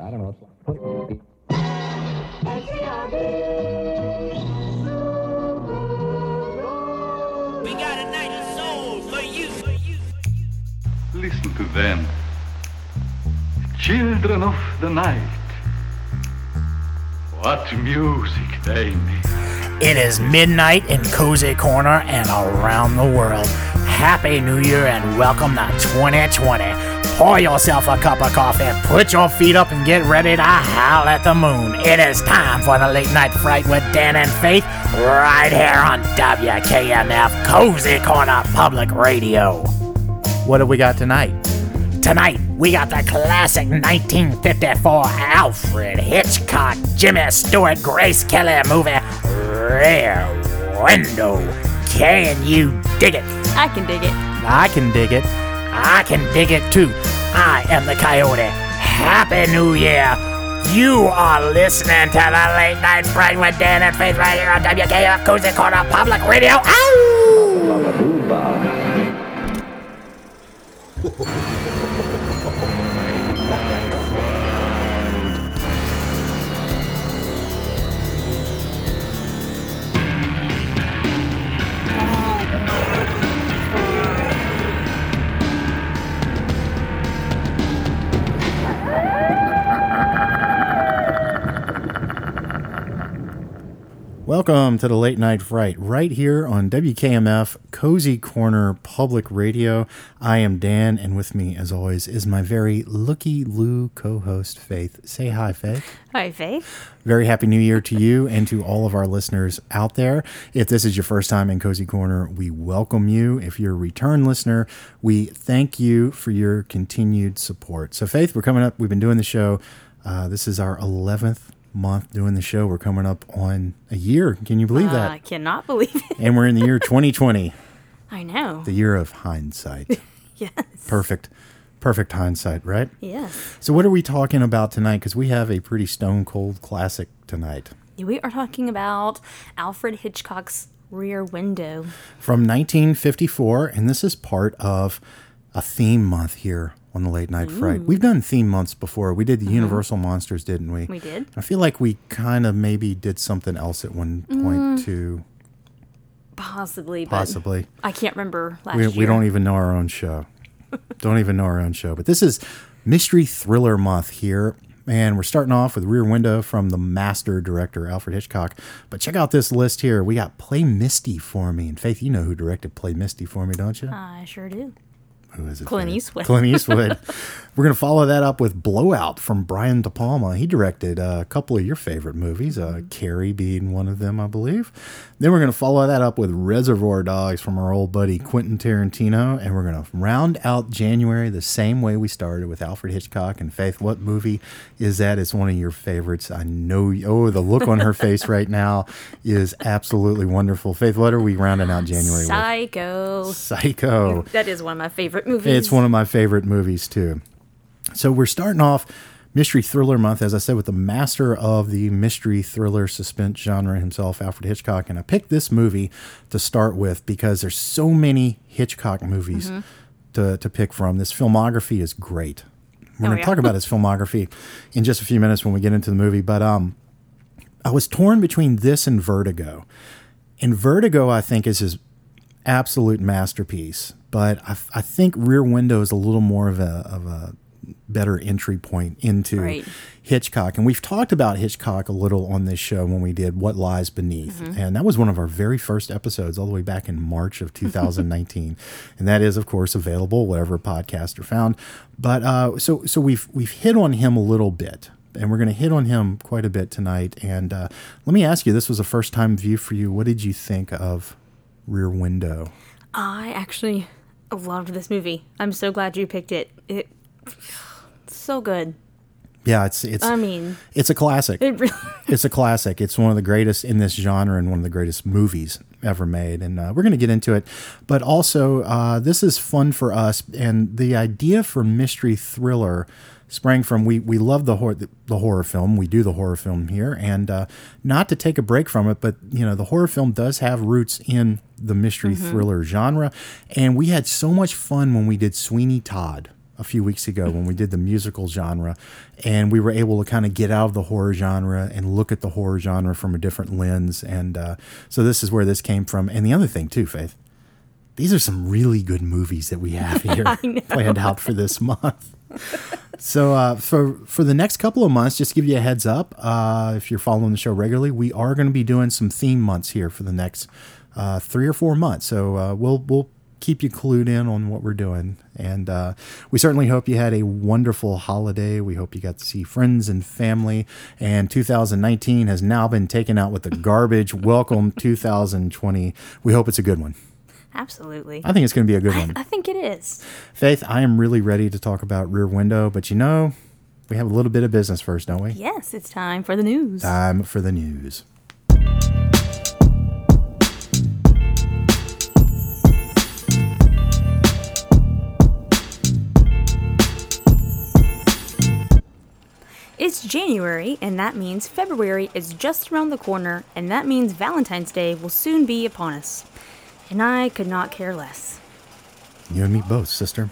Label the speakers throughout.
Speaker 1: I don't know. Put,
Speaker 2: We got a night of soul for you.
Speaker 3: Listen to them. Children of the night. What music they make.
Speaker 4: It is midnight in Cozy Corner and around the world. Happy New Year and welcome to 2020. Pour yourself a cup of coffee, put your feet up, and get ready to howl at the moon. It is time for the late night fright with Dan and Faith right here on WKMF Cozy Corner Public Radio. What do we got tonight? Tonight, we got the classic 1954 Alfred Hitchcock, Jimmy Stewart, Grace Kelly movie, Rear Window. Can you dig it?
Speaker 5: I can dig it.
Speaker 4: I can dig it. I can dig it too. I am the Coyote. Happy New Year. You are listening to the Late Night Fright with Dan and Faith right here on WKF Cozy Corner Public Radio. Ow!
Speaker 6: Welcome to the Late Night Fright, right here on WKMF Cozy Corner Public Radio. I am Dan, and with me, as always, is my very looky Lou co host, Faith. Say hi, Faith.
Speaker 5: Hi, Faith.
Speaker 6: Very happy new year to you and to all of our listeners out there. If this is your first time in Cozy Corner, we welcome you. If you're a return listener, we thank you for your continued support. So, Faith, we're coming up. We've been doing the show. Uh, this is our 11th month doing the show. We're coming up on a year. Can you believe
Speaker 5: I
Speaker 6: that?
Speaker 5: I cannot believe it.
Speaker 6: And we're in the year 2020,
Speaker 5: I know.
Speaker 6: the year of hindsight.
Speaker 5: yes.
Speaker 6: Perfect. Perfect hindsight, right?
Speaker 5: Yes.
Speaker 6: So, what are we talking about tonight? Because we have a pretty stone cold classic tonight.
Speaker 5: We are talking about Alfred Hitchcock's Rear Window.
Speaker 6: from 1954, and this is part of a theme month here on the Late Night Fright. Mm. We've done theme months before. We did the uh-huh. Universal Monsters, didn't we?
Speaker 5: We did.
Speaker 6: I feel like we kind of maybe did something else at one point mm. too,
Speaker 5: Possibly, but
Speaker 6: possibly.
Speaker 5: I can't remember last
Speaker 6: We,
Speaker 5: year.
Speaker 6: we don't even know our own show. don't even know our own show. But this is Mystery Thriller Month here. And we're starting off with Rear Window from the master director, Alfred Hitchcock. But check out this list here. We got Play Misty for Me. And Faith, you know who directed Play Misty for Me, don't you?
Speaker 5: I sure do.
Speaker 6: Who is it?
Speaker 5: Clint Eastwood.
Speaker 6: Clint Eastwood. We're going to follow that up with Blowout from Brian De Palma. He directed uh, a couple of your favorite movies, uh, Carrie being one of them, I believe. Then we're going to follow that up with Reservoir Dogs from our old buddy Quentin Tarantino. And we're going to round out January the same way we started with Alfred Hitchcock. And Faith, what movie is that? It's one of your favorites. I know. You, oh, the look on her face right now is absolutely wonderful. Faith, what are we rounding out January with?
Speaker 5: Psycho.
Speaker 6: Psycho.
Speaker 5: That is one of my favorite movies.
Speaker 6: It's one of my favorite movies too. So we're starting off mystery thriller month, as I said, with the master of the mystery thriller suspense genre himself, Alfred Hitchcock. And I picked this movie to start with because there's so many Hitchcock movies to, to pick from. This filmography is great. We're
Speaker 5: Oh,
Speaker 6: going to
Speaker 5: yeah.
Speaker 6: talk about his filmography in just a few minutes when we get into the movie. But um, I was torn between this and Vertigo. And Vertigo, I think, is his absolute masterpiece. But I, I think Rear Window is a little more of a, of a better entry point into
Speaker 5: Right.
Speaker 6: Hitchcock. And we've talked about Hitchcock a little on this show when we did What Lies Beneath. And that was one of our very first episodes, all the way back in March of 2019. and that is, of course, available wherever podcasts are found. But uh, so so we've we've hit on him a little bit. And we're going to hit on him quite a bit tonight. And uh, let me ask you, this was a first time view for you. What did you think of Rear Window?
Speaker 5: I actually loved this movie. I'm so glad you picked it. It so good.
Speaker 6: Yeah, it's it's
Speaker 5: I mean,
Speaker 6: it's a classic.
Speaker 5: it really
Speaker 6: it's a classic. It's one of the greatest in this genre and one of the greatest movies ever made. And uh, we're going to get into it. But also, uh, this is fun for us. And the idea for mystery thriller sprang from we we love the horror the, the horror film. We do the horror film here, and uh, not to take a break from it, but you know the horror film does have roots in the mystery thriller genre. And we had so much fun when we did Sweeney Todd a few weeks ago when we did the musical genre, and we were able to kind of get out of the horror genre and look at the horror genre from a different lens. And uh, so this is where this came from. And the other thing too, Faith, these are some really good movies that we have here planned out for this month. So uh, for for the next couple of months, just give you a heads up. Uh, if you're following the show regularly, we are going to be doing some theme months here for the next uh, three or four months. So uh, we'll we'll keep you clued in on what we're doing, and uh, we certainly hope you had a wonderful holiday. We hope you got to see friends and family. And 2019 has now been taken out with the garbage. Welcome 2020. We hope it's a good one.
Speaker 5: Absolutely.
Speaker 6: I think it's going to be a good one.
Speaker 5: I think it is.
Speaker 6: Faith, I am really ready to talk about Rear Window, but you know, we have a little bit of business first, don't we?
Speaker 5: Yes, it's time for the news.
Speaker 6: Time for the news.
Speaker 5: It's January, and that means February is just around the corner, and that means Valentine's Day will soon be upon us. And I could not care less.
Speaker 6: You and me both, sister.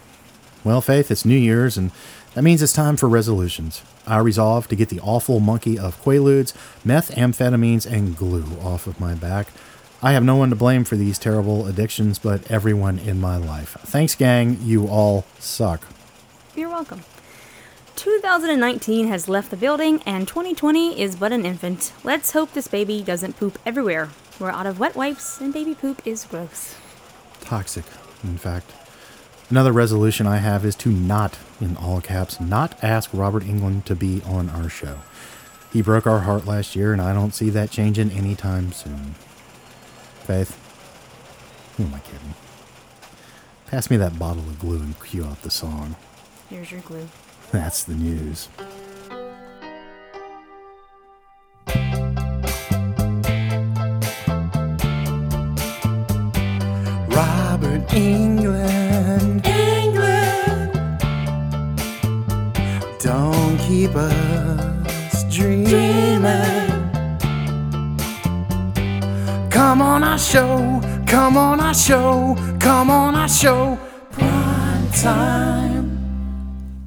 Speaker 6: Well, Faith, it's New Year's, and that means it's time for resolutions. I resolve to get the awful monkey of quaaludes, methamphetamines, and glue off of my back. I have no one to blame for these terrible addictions but everyone in my life. Thanks, gang. You all suck.
Speaker 5: You're welcome. 2019 has left the building, and 2020 is but an infant. Let's hope this baby doesn't poop everywhere. We're out of wet wipes, and baby poop is gross.
Speaker 6: Toxic, in fact. Another resolution I have is to not, in all caps, not ask Robert Englund to be on our show. He broke our heart last year, and I don't see that changing anytime soon. Faith, who am I kidding? Pass me that bottle of glue and cue out the song.
Speaker 5: Here's your glue.
Speaker 6: That's the news. Englund. Englund. Don't keep us dreaming. Come on our show. Come on our show. Come on our show. Prime time.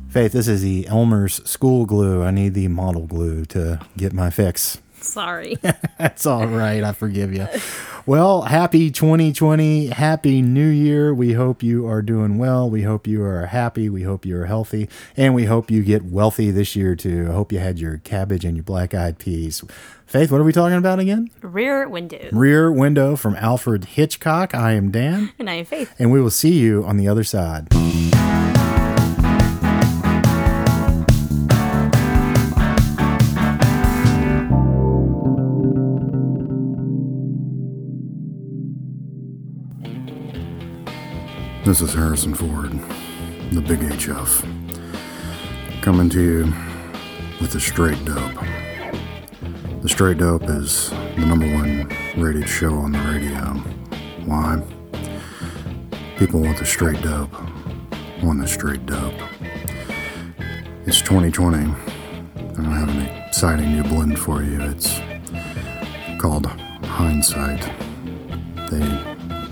Speaker 6: Faith, this is the Elmer's school glue. I need the model glue to get my fix.
Speaker 5: Sorry.
Speaker 6: That's all right. I forgive you. Well, happy 2020. Happy New Year. We hope you are doing well. We hope you are happy. We hope you are healthy. And we hope you get wealthy this year, too. I hope you had your cabbage and your black eyed peas. Faith, what are we talking about again?
Speaker 5: Rear window.
Speaker 6: Rear Window from Alfred Hitchcock. I am Dan,
Speaker 5: And I am Faith.
Speaker 6: and we will see you on the other side.
Speaker 1: This is Harrison Ford, the Big HF, coming to you with the Straight Dope. The Straight Dope is the number one rated show on the radio. Why? People want the straight dope, want the straight dope. It's 2020, and I have an exciting new blend for you. It's called Hindsight. They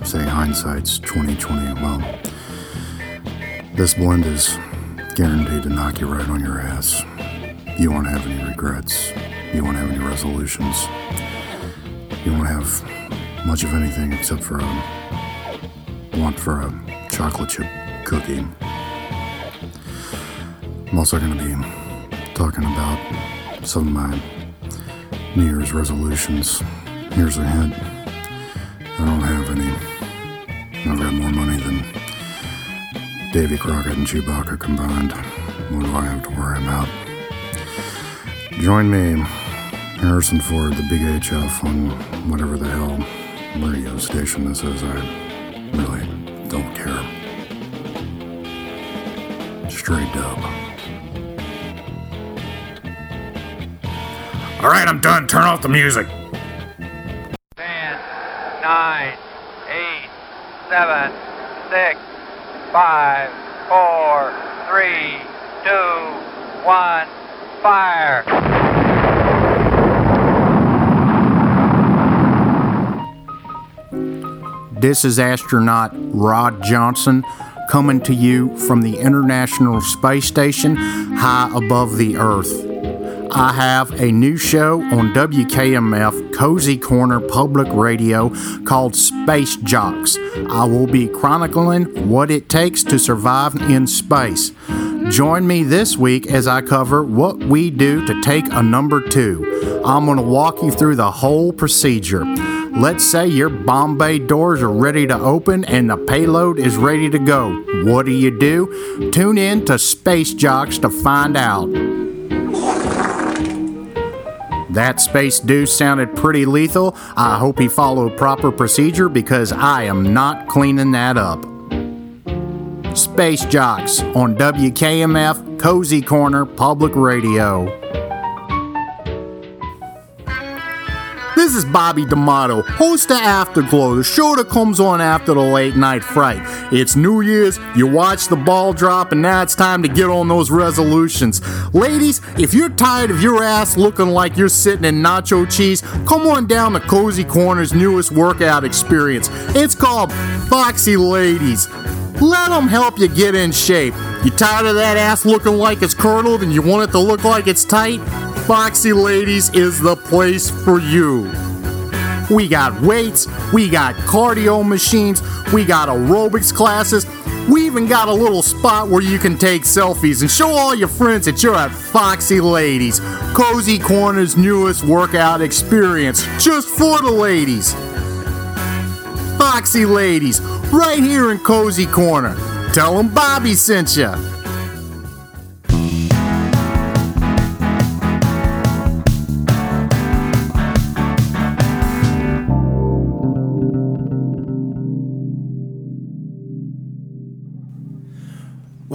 Speaker 1: say hindsight's 2020. Well, this blend is guaranteed to knock you right on your ass. You won't have any regrets. You won't have any resolutions. You won't have much of anything except for a want for a chocolate chip cookie. I'm also going to be talking about some of my New Year's resolutions. Here's a hint. I don't have any. Davy Crockett and Chewbacca combined. What do I have to worry about? Join me, Harrison Ford, the Big HF, on whatever the hell radio station this is. I really don't care. Straight up.
Speaker 7: All right, I'm done. Turn off the music.
Speaker 2: Ten, nine, eight, seven, six, five, four, three, two, one, fire!
Speaker 1: This is astronaut Rod Johnson coming to you from the International Space Station high above the Earth. I have a new show on WKMF Cozy Corner Public Radio called Space Jocks. I will be chronicling what it takes to survive in space. Join me this week as I cover what we do to take a number two. I'm going to walk you through the whole procedure. Let's say your Bombay doors are ready to open and the payload is ready to go. What do you do? Tune in to Space Jocks to find out. That space deuce sounded pretty lethal. I hope he followed proper procedure because I am not cleaning that up. Space Jocks on WKMF Cozy Corner Public Radio. This is Bobby D'Amato, host of Afterglow, the show that comes on after the late night fright. It's New Year's, you watch the ball drop, and now it's time to get on those resolutions. Ladies, if you're tired of your ass looking like you're sitting in nacho cheese, come on down to Cozy Corner's newest workout experience. It's called Foxy Ladies. Let them help you get in shape. You tired of that ass looking like it's curdled and you want it to look like it's tight? Foxy Ladies is the place for you. We got weights, we got cardio machines, we got aerobics classes. We even got a little spot where you can take selfies and show all your friends that you're at Foxy Ladies, Cozy Corner's newest workout experience, just for the ladies. Foxy Ladies, right here in Cozy Corner. Tell them Bobby sent you.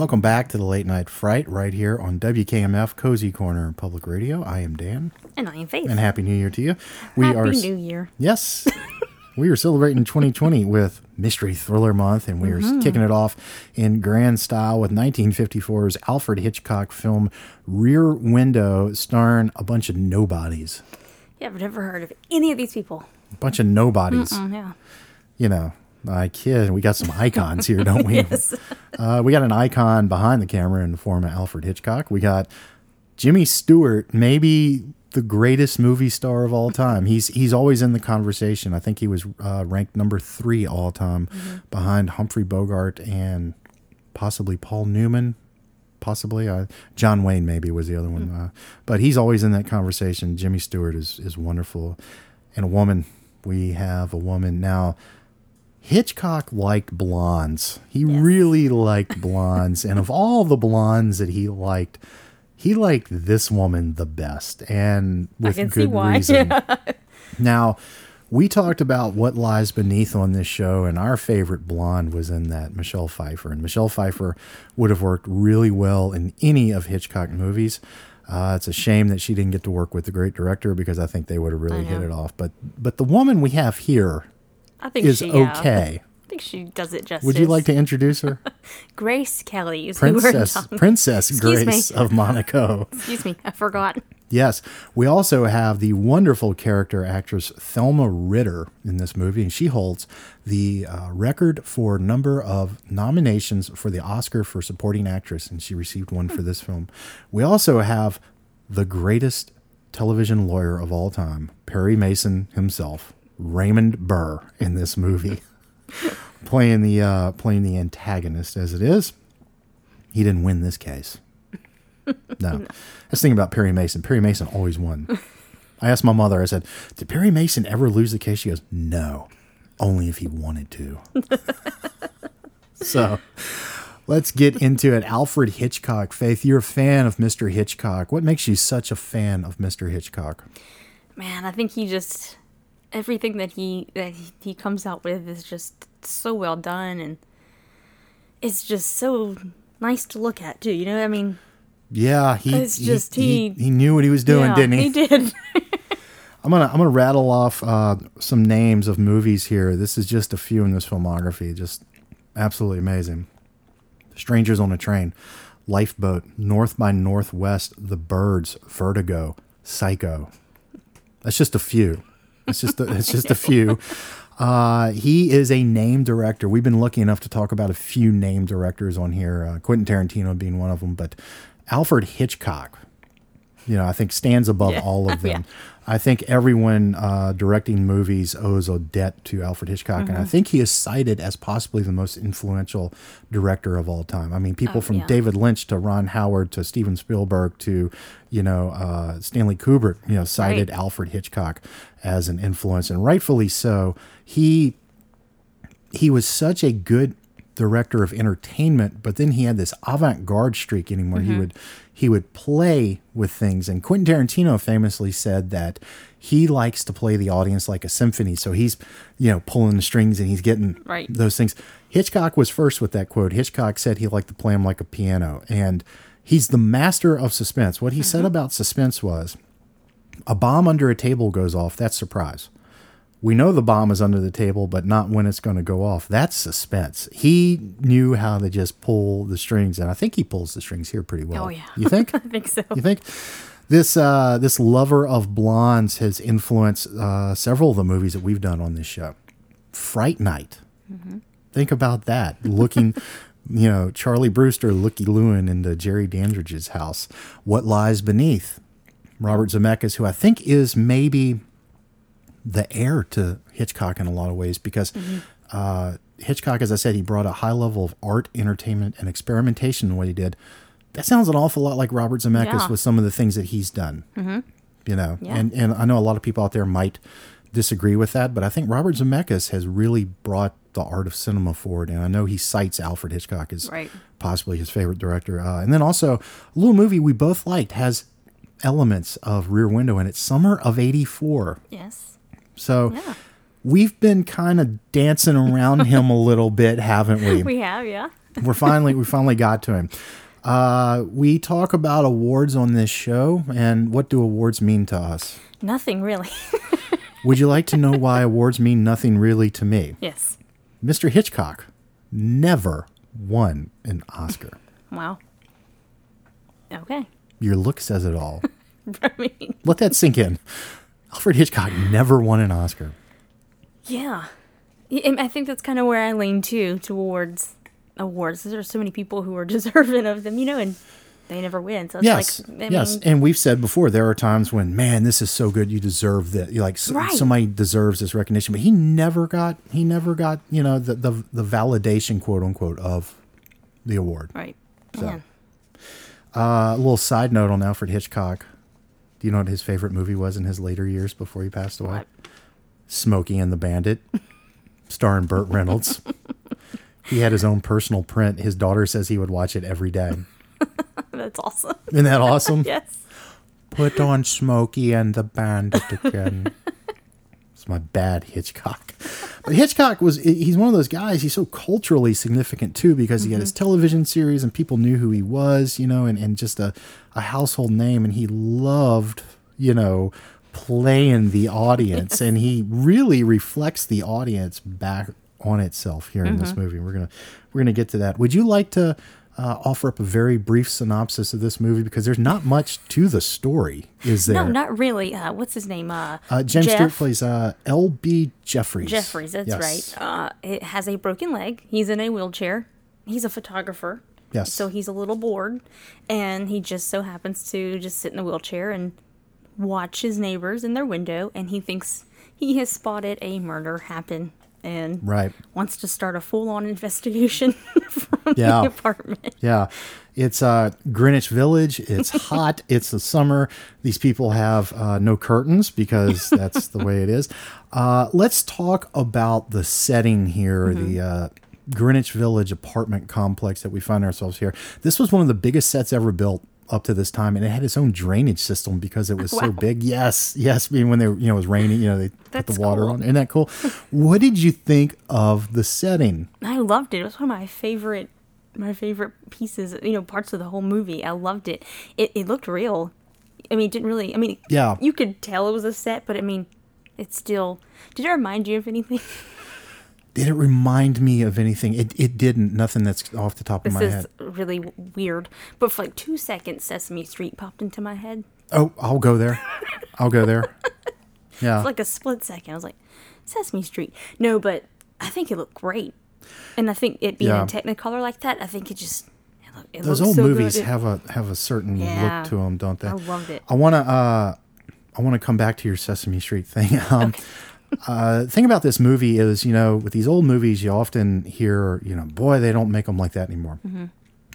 Speaker 6: Welcome back to the Late Night Fright right here on WKMF Cozy Corner Public Radio. I am Dan,
Speaker 5: And I am Faith.
Speaker 6: and Happy New Year to you. We
Speaker 5: Happy
Speaker 6: are
Speaker 5: New Year.
Speaker 6: Yes. we are celebrating 2020 with Mystery Thriller Month, and we are
Speaker 5: Mm-hmm.
Speaker 6: kicking it off in grand style with 1954's Alfred Hitchcock film Rear Window, starring a bunch of nobodies.
Speaker 5: Yeah, I've never heard of any of these people.
Speaker 6: A bunch of nobodies.
Speaker 5: Oh, yeah.
Speaker 6: You know, I kid. We got some icons here, don't we?
Speaker 5: Yes.
Speaker 6: Uh, we got an icon behind the camera in the form of Alfred Hitchcock. We got Jimmy Stewart, maybe the greatest movie star of all time. He's he's always in the conversation. I think he was uh, ranked number three all time, behind Humphrey Bogart and possibly Paul Newman. Possibly, uh, John Wayne maybe was the other one, uh, but he's always in that conversation. Jimmy Stewart is is wonderful, and a woman. We have a woman now. Hitchcock liked blondes. He
Speaker 5: Yes.
Speaker 6: really liked blondes. and of all the blondes that he liked, he liked this woman the best. And with
Speaker 5: can
Speaker 6: good
Speaker 5: see why.
Speaker 6: reason. Now, we talked about what lies beneath on this show, and our favorite blonde was in that Michelle Pfeiffer. And Michelle Pfeiffer would have worked really well in any of Hitchcock movies. Uh, it's a shame that she didn't get to work with the great director because I think they would have really hit it off. But but the woman we have here
Speaker 5: I think
Speaker 6: is
Speaker 5: she, yeah,
Speaker 6: okay.
Speaker 5: I think she does it justice.
Speaker 6: Would you like to introduce her?
Speaker 5: Grace Kelly is
Speaker 6: Princess Princess
Speaker 5: Excuse me.
Speaker 6: Grace of Monaco.
Speaker 5: Excuse me, I forgot.
Speaker 6: Yes. We also have the wonderful character actress Thelma Ritter in this movie, and she holds the uh, record for number of nominations for the Oscar for supporting actress, and she received one for this film. We also have the greatest television lawyer of all time, Perry Mason himself, Raymond Burr, in this movie, playing the uh, playing the antagonist as it is. He didn't win this case. No. I was thinking about Perry Mason. Perry Mason always won. I asked my mother, I said, Did Perry Mason ever lose the case? She goes, No, only if he wanted to. so let's get into it. Alfred Hitchcock. Faith, you're a fan of Mr. Hitchcock. What makes you such a fan of Mr. Hitchcock?
Speaker 5: Man, I think he just everything that he that he- comes out with is just so well done and it's just so nice to look at too. You know, I mean,
Speaker 6: Yeah, he
Speaker 5: It's
Speaker 6: he-
Speaker 5: just
Speaker 6: he,
Speaker 5: he-
Speaker 6: he knew what he was doing,
Speaker 5: yeah,
Speaker 6: didn't he?
Speaker 5: He did.
Speaker 6: I'm gonna I'm gonna rattle off uh, some names of movies here. This is just a few in this filmography. Just absolutely amazing. Strangers on a Train, Lifeboat, North by Northwest, The Birds, Vertigo, Psycho. That's just a few. It's just a, it's just a few. Uh, he is a name director. We've been lucky enough to talk about a few name directors on here, uh, Quentin Tarantino being one of them, but Alfred Hitchcock, you know, I think stands above
Speaker 5: Yeah.
Speaker 6: all of them.
Speaker 5: Yeah.
Speaker 6: I think everyone uh, directing movies owes a debt to Alfred Hitchcock,
Speaker 5: Mm-hmm.
Speaker 6: and I think he is cited as possibly the most influential director of all time. I mean, people from
Speaker 5: Oh, yeah.
Speaker 6: David Lynch to Ron Howard to Steven Spielberg to you know uh, Stanley Kubrick, you know, cited
Speaker 5: Right.
Speaker 6: Alfred Hitchcock as an influence, and rightfully so. He he was such a good director of entertainment, but then he had this avant-garde streak in him where he mm-hmm. would he would play with things. And Quentin Tarantino famously said that he likes to play the audience like a symphony. So he's, you know, pulling the strings and he's getting
Speaker 5: Right.
Speaker 6: those things. Hitchcock was first with that quote. Hitchcock said he liked to play him like a piano. And he's the master of suspense. What he said mm-hmm. about suspense was a bomb under a table goes off, that's surprise. We know the bomb is under the table, but not when it's going to go off. That's suspense. He knew how to just pull the strings, and I think he pulls the strings here pretty well.
Speaker 5: Oh, yeah.
Speaker 6: You think?
Speaker 5: I think so.
Speaker 6: You think? This uh, this lover of blondes has influenced uh, several of the movies that we've done on this show. Fright Night. Think about that. Looking, you know, Charlie Brewster, Looky Lewin into Jerry Dandridge's house. What Lies Beneath. Robert Zemeckis, who I think is maybe the heir to Hitchcock in a lot of ways because uh, Hitchcock, as I said, he brought a high level of art, entertainment, and experimentation in what he did. That sounds an awful lot like Robert Zemeckis
Speaker 5: Yeah.
Speaker 6: with some of the things that he's done. Mm-hmm. You know,
Speaker 5: Yeah.
Speaker 6: and and I know a lot of people out there might disagree with that, but I think Robert Zemeckis has really brought the art of cinema forward, and I know he cites Alfred Hitchcock as
Speaker 5: Right.
Speaker 6: possibly his favorite director. Uh, and then also a little movie we both liked has elements of Rear Window and it's Summer of '84.
Speaker 5: Yes.
Speaker 6: So
Speaker 5: Yeah.
Speaker 6: we've been kind of dancing around him a little bit, haven't we?
Speaker 5: We have, yeah.
Speaker 6: We're finally we finally got to him. Uh, we talk about awards on this show, and what do awards mean to us?
Speaker 5: Nothing really.
Speaker 6: Would you like to know why awards mean nothing really to me?
Speaker 5: yes.
Speaker 6: Mr. Hitchcock never won an Oscar.
Speaker 5: Wow. Okay.
Speaker 6: Your look says it all.
Speaker 5: I mean,
Speaker 6: Let that sink in. Alfred Hitchcock never won an Oscar.
Speaker 5: yeah. I think that's kind of where I lean too towards awards. There's so many people who are deserving of them, you know, and they never win. So it's
Speaker 6: Yes,
Speaker 5: like,
Speaker 6: yes,
Speaker 5: mean,
Speaker 6: and we've said before there are times when, man, this is so good, you deserve that. You like
Speaker 5: Right.
Speaker 6: somebody deserves this recognition, but he never got, he never got, you know, the the, the validation, quote unquote, of the award.
Speaker 5: right.
Speaker 6: So,
Speaker 5: Man.
Speaker 6: Uh, a little side note on Alfred Hitchcock. Do you know what his favorite movie was in his later years before he passed away?
Speaker 5: What?
Speaker 6: Smokey and the Bandit, starring Burt Reynolds. he had his own personal print. His daughter says he would watch it every day.
Speaker 5: That's awesome.
Speaker 6: Isn't that awesome?
Speaker 5: yes.
Speaker 6: Put on Smokey and the Bandit again. It's my bad Hitchcock. But Hitchcock was, he's one of those guys, he's so culturally significant too because he had his mm-hmm. television series and people knew who he was, you know, and, and just a, a household name. And he loved, you know, playing the audience. And he really reflects the audience back on itself here in this mm-hmm. movie. We're going to, we're going to get to that. Would you like to uh, offer up a very brief synopsis of this movie because there's not much to the story, is there?
Speaker 5: No, not really. Uh, what's his name? Uh,
Speaker 6: Uh, Jen Stewart plays uh, L.B. Jefferies.
Speaker 5: Jefferies. That's
Speaker 6: Yes.
Speaker 5: right. Uh, it has a broken leg. He's in a wheelchair. He's a photographer.
Speaker 6: Yes.
Speaker 5: So he's a little bored, and he just so happens to just sit in a wheelchair and watch his neighbors in their window, and he thinks he has spotted a murder happen, and
Speaker 6: Right.
Speaker 5: wants to start a full-on investigation from
Speaker 6: Yeah.
Speaker 5: the apartment.
Speaker 6: Yeah. It's uh, Greenwich Village. It's hot. it's the summer. These people have uh, no curtains because that's the way it is. Uh, let's talk about the setting here,
Speaker 5: Mm-hmm.
Speaker 6: the uh, Greenwich Village apartment complex that we find ourselves here. This was one of the biggest sets ever built up to this time, and it had its own drainage system because it was so big. Yes, yes. I mean, when they, were- you know, it was raining, you know, they put the water
Speaker 5: cool.
Speaker 6: on. Isn't that cool? what did you think of the setting?
Speaker 5: I loved it. It was one of my favorite, my favorite pieces. You know, parts of the whole movie. I loved it. It it looked real. I mean, it didn't really. I mean,
Speaker 6: Yeah.
Speaker 5: you could tell it was a set, but I mean, it still. Did it remind you of anything?
Speaker 6: Did it remind me of anything? It, it didn't. Nothing that's off the top of my head.
Speaker 5: This is really weird. But for like two seconds, Sesame Street popped into my head.
Speaker 6: Oh, I'll go there. I'll go there. Yeah.
Speaker 5: For like a split second, I was like, Sesame Street. No, but I think it looked great, and I think it being
Speaker 6: Yeah.
Speaker 5: in Technicolor like that, I think it just it, it
Speaker 6: Those old
Speaker 5: so
Speaker 6: movies
Speaker 5: good.
Speaker 6: Have a have a certain
Speaker 5: Yeah.
Speaker 6: look to them, don't they?
Speaker 5: I loved it.
Speaker 6: I want to uh, I want to come back to your Sesame Street thing. Um, uh, thing about this movie is, you know, with these old movies, you often hear, you know, boy, they don't make them like that anymore.
Speaker 5: Mm-hmm.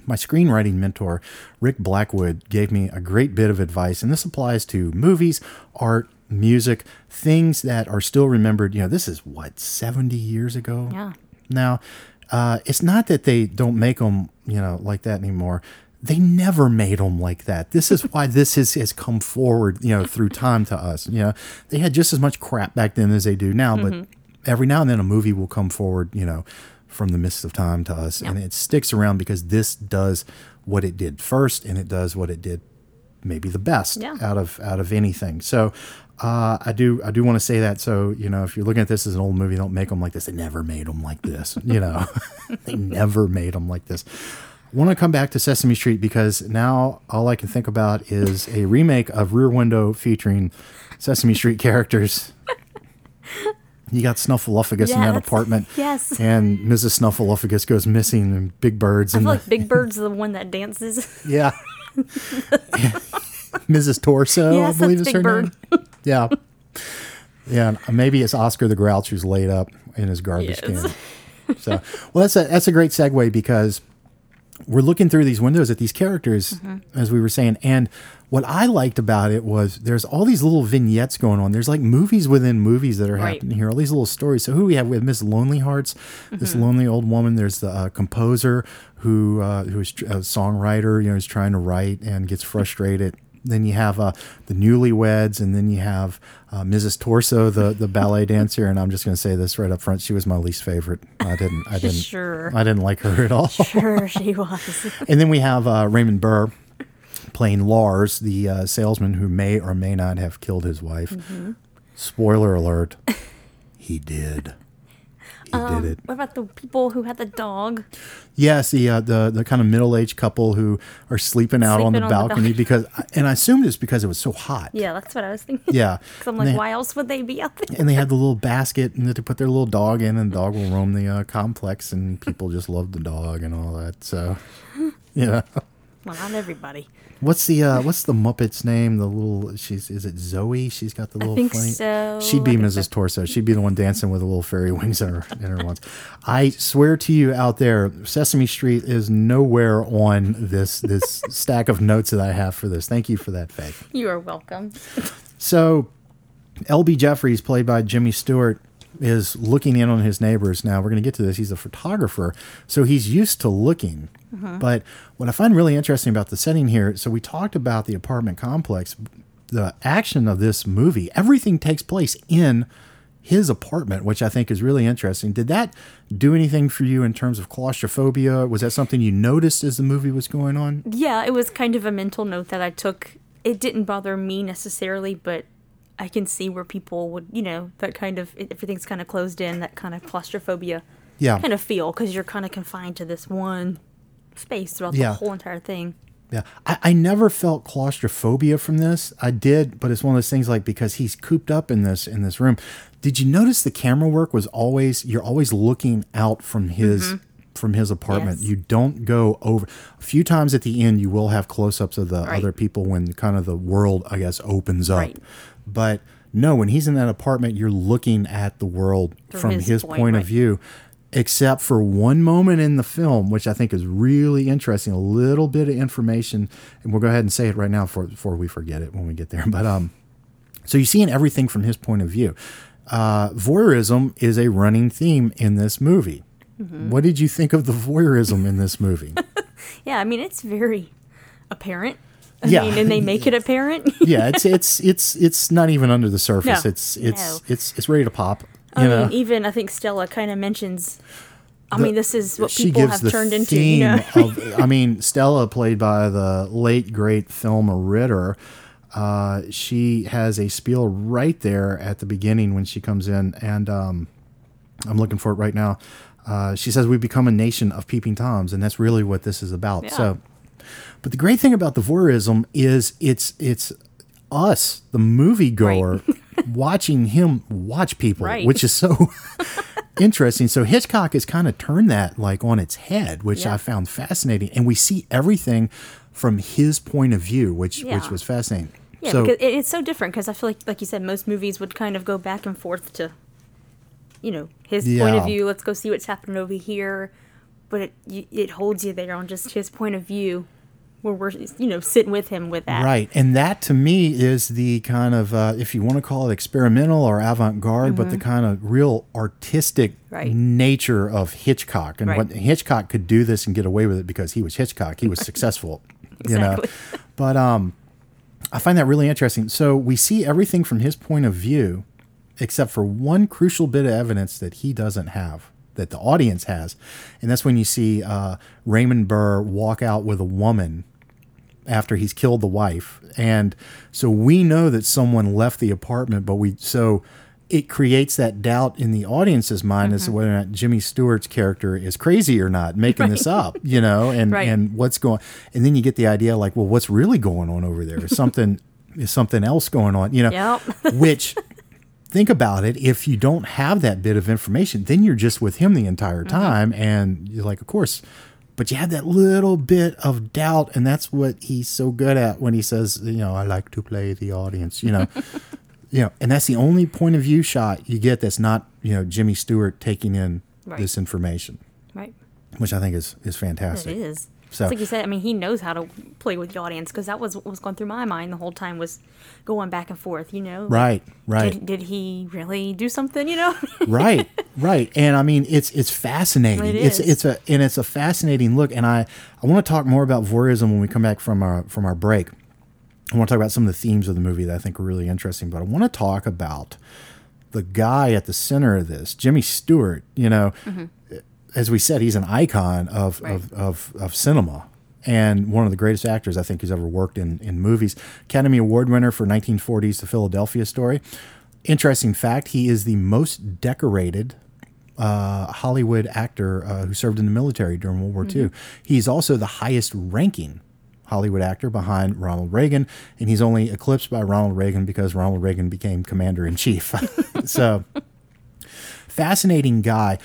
Speaker 6: My screenwriting mentor, Rick Blackwood, gave me a great bit of advice, and this applies to movies, art, music, things that are still remembered. You know, this is what seventy years ago.
Speaker 5: Yeah.
Speaker 6: Now, uh, it's not that they don't make them, you know, like that anymore. They never made them like that. This is why this has, has come forward, you know, through time to us. You know, they had just as much crap back then as they do now, but every now and then a movie will come forward, you know, from the mists of time to us, and it sticks around because this does what it did first, and it does what it did maybe the best
Speaker 5: Yeah.
Speaker 6: out of out of anything. So uh, I do I do want to say that. So you know, if you're looking at this as an old movie, don't make them like this. They never made them like this. You know, they never made them like this. Want to come back to Sesame Street because now all I can think about is a remake of Rear Window featuring Sesame Street characters. You got Snuffleupagus in that apartment.
Speaker 5: yes.
Speaker 6: And Mrs. Snuffleupagus goes missing and Big Bird's
Speaker 5: I feel
Speaker 6: the
Speaker 5: like Big Bird's the one that dances.
Speaker 6: yeah. Mrs. Torso,
Speaker 5: Yes,
Speaker 6: I believe is
Speaker 5: Big
Speaker 6: her
Speaker 5: Bird.
Speaker 6: name. Yeah. Yeah, uh, maybe it's Oscar the Grouch who's laid up in his garbage
Speaker 5: Yes.
Speaker 6: can. So, well, that's a that's a great segue because we're looking through these windows at these characters,
Speaker 5: Mm-hmm.
Speaker 6: as we were saying, and what I liked about it was there's all these little vignettes going on. There's like movies within movies that are
Speaker 5: Right.
Speaker 6: happening here. All these little stories. So who we have? We have Miss Lonely Hearts, this
Speaker 5: Mm-hmm.
Speaker 6: lonely old woman. There's the uh, composer who uh, who is a songwriter. You know, is trying to write and gets frustrated. Then you have uh, the newlyweds, and then you have uh, Mrs. Torso, the the ballet dancer. And I'm just going to say this right up front: she was my least favorite. I didn't, I didn't,
Speaker 5: Sure.
Speaker 6: I didn't like her at all.
Speaker 5: sure, she was.
Speaker 6: And then we have uh, Raymond Burr playing Lars, the uh, salesman who may or may not have killed his wife.
Speaker 5: Mm-hmm.
Speaker 6: Spoiler alert: he did.
Speaker 5: Um,
Speaker 6: did it.
Speaker 5: What about the people who had the dog?
Speaker 6: Yes, the uh, the the kind of middle aged couple who are sleeping out on the
Speaker 5: Sleeping on the
Speaker 6: balcony
Speaker 5: balcony.
Speaker 6: because, and I assumed it's because it was so hot.
Speaker 5: Yeah, that's what I was thinking.
Speaker 6: Yeah.
Speaker 5: Because I'm like,
Speaker 6: they-
Speaker 5: why else would they be out there?
Speaker 6: and they had the little basket and they put their little dog in and the dog will roam the uh, complex and people just love the dog and all that so yeah
Speaker 5: Well, not everybody.
Speaker 6: what's the uh what's the muppet's name the little she's is it zoe she's got the little I
Speaker 5: think
Speaker 6: funny
Speaker 5: so.
Speaker 6: she'd be mrs
Speaker 5: so.
Speaker 6: torso she'd be the one dancing with the little fairy wings in her in her ones i swear to you out there sesame street is nowhere on this this stack of notes that i have for this thank you for that faith
Speaker 5: You are welcome.
Speaker 6: so, L.B. Jefferies, played by Jimmy Stewart, is looking in on his neighbors. Now, we're going to get to this. He's a photographer, so he's used to looking. Uh-huh. But what I find really interesting about the setting here so, we talked about the apartment complex. The action of this movie, everything takes place in his apartment, which I think is really interesting. Did that do anything for you in terms of claustrophobia? Was that something you noticed as the movie was going on?
Speaker 5: Yeah, it was kind of a mental note that I took. It didn't bother me necessarily, but I can see where people would, you know, that kind of everything's kind of closed in, that kind of claustrophobia
Speaker 6: Yeah.
Speaker 5: kind of feel because you're kind of confined to this one space throughout
Speaker 6: Yeah.
Speaker 5: the whole entire thing.
Speaker 6: Yeah, I, I never felt claustrophobia from this. I did, but it's one of those things like because he's cooped up in this in this room. Did you notice the camera work was always you're always looking out from his from his apartment.
Speaker 5: Mm-hmm. Yes.
Speaker 6: You don't go over. A few times at the end, you will have close ups of the
Speaker 5: Right.
Speaker 6: other people when kind of the world, I guess, opens up.
Speaker 5: Right.
Speaker 6: But no, when he's in that apartment, you're looking at the world
Speaker 5: From
Speaker 6: from
Speaker 5: his
Speaker 6: his,
Speaker 5: point,
Speaker 6: point, of view. Except for one moment in the film, which I think is really interesting, a little bit of information, and we'll go ahead and say it right now before, before we forget it when we get there. But um, so you see in everything from his point of view. Uh, voyeurism is a running theme in this movie.
Speaker 5: Mm-hmm.
Speaker 6: What did you think of the voyeurism in this movie?
Speaker 5: Yeah, I mean, it's very apparent. I
Speaker 6: Yeah.
Speaker 5: mean, and they make it apparent.
Speaker 6: yeah, it's it's it's it's not even under the surface.
Speaker 5: No,
Speaker 6: it's it's
Speaker 5: no.
Speaker 6: it's it's ready to pop. You
Speaker 5: I
Speaker 6: know,
Speaker 5: mean, even I think Stella kind of mentions. I mean, this is what
Speaker 6: she
Speaker 5: people
Speaker 6: gives
Speaker 5: have
Speaker 6: the
Speaker 5: turned into. You know,
Speaker 6: of. I mean, Stella, played by the late great Thelma Ritter. Uh, she has a spiel right there at the beginning when she comes in, and um, I'm looking for it right now. Uh, she says, "We become a nation of peeping toms," and that's really what this is about.
Speaker 5: Yeah.
Speaker 6: So, but the great thing about the voyeurism is it's it's us, the moviegoer, watching him watch people,
Speaker 5: Right.
Speaker 6: which is so interesting. So Hitchcock has kind of turned that like on its head, which
Speaker 5: Yeah.
Speaker 6: I found fascinating, and we see everything from his point of view, which which was fascinating.
Speaker 5: Yeah,
Speaker 6: so
Speaker 5: because it's so different. Because I feel like, like you said, most movies would kind of go back and forth to, you know, his point of view. Let's go see what's happening over here, but it it holds you there on just his point of view, where we're you know sitting with him with that.
Speaker 6: Right. And that to me is the kind of, uh, if you want to call it experimental or avant garde, but the kind of real artistic
Speaker 5: Mm-hmm. Right.
Speaker 6: nature of Hitchcock. And
Speaker 5: Right.
Speaker 6: what Hitchcock could do this and get away with it because he was Hitchcock. He was successful, you know. But um, I find that really interesting. So we see everything from his point of view, except for one crucial bit of evidence that he doesn't have, that the audience has. And that's when you see uh, Raymond Burr walk out with a woman after he's killed the wife. And so we know that someone left the apartment, but we so it creates that doubt in the audience's mind as to whether or not Jimmy Stewart's character is crazy or not, making this up, you know, and
Speaker 5: Right.
Speaker 6: and what's going and then you get the idea like, well, what's really going on over there? Is something is something else going on, you know?
Speaker 5: Yep.
Speaker 6: which think about it if you don't have that bit of information then you're just with him the entire
Speaker 5: Mm-hmm.
Speaker 6: time and you're like of course but you have that little bit of doubt and that's what he's so good at when he says you know i like to play the audience you know you know and that's the only point of view shot you get that's not you know jimmy stewart taking in
Speaker 5: Right.
Speaker 6: this information
Speaker 5: Right.
Speaker 6: which i think is is fantastic
Speaker 5: is.
Speaker 6: So-
Speaker 5: it's like you said. I mean, he knows how to play with the audience because that was what was going through my mind the whole time was going back and forth. You know,
Speaker 6: right right
Speaker 5: Did, did he really do something? You know.
Speaker 6: right right and i mean it's it's fascinating
Speaker 5: It
Speaker 6: it's it's a and it's a fascinating look and i i want to talk more about voyeurism when we come back from our from our break i want to talk about some of the themes of the movie that i think are really interesting but i want to talk about the guy at the center of this jimmy stewart you know mm-hmm. As we said he's an icon of of, of of cinema and one of the greatest actors I think who's ever worked in, in movies. Academy Award winner for 1940's The Philadelphia Story. Interesting fact: he is the most decorated uh, Hollywood actor uh, who served in the military during World War II. He's also the highest ranking Hollywood actor behind Ronald Reagan, and he's only eclipsed by Ronald Reagan because Ronald Reagan became commander in chief. so, fascinating guy.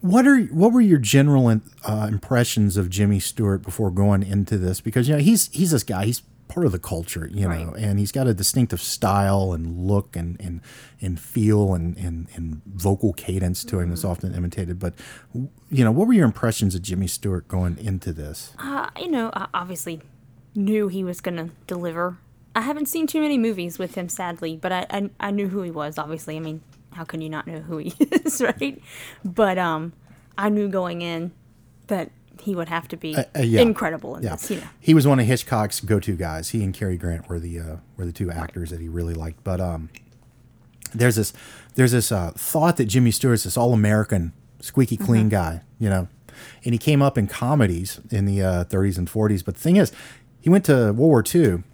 Speaker 6: What are what were your general uh, impressions of Jimmy Stewart before going into this? Because you know he's he's this guy. He's part of the culture, you know,
Speaker 5: Right.
Speaker 6: and he's got a distinctive style and look and and, and feel and, and and vocal cadence to him that's often imitated. But you know, what were your impressions of Jimmy Stewart going into this?
Speaker 5: Uh, you know, I obviously knew he was going to deliver. I haven't seen too many movies with him, sadly, but I, I I knew who he was. Obviously, I mean, how can you not know who he is, right? But um, I knew going in that he would have to be
Speaker 6: Uh, yeah.
Speaker 5: incredible in
Speaker 6: Yeah,
Speaker 5: this. You know,
Speaker 6: he was one of Hitchcock's go-to guys. He and Cary Grant were the uh, were the two actors that he really liked. But um, there's this there's this uh, thought that Jimmy Stewart's this all-American, squeaky clean guy, you know, and he came up in comedies in the uh, 30s and 40s. But the thing is, he went to World War II, and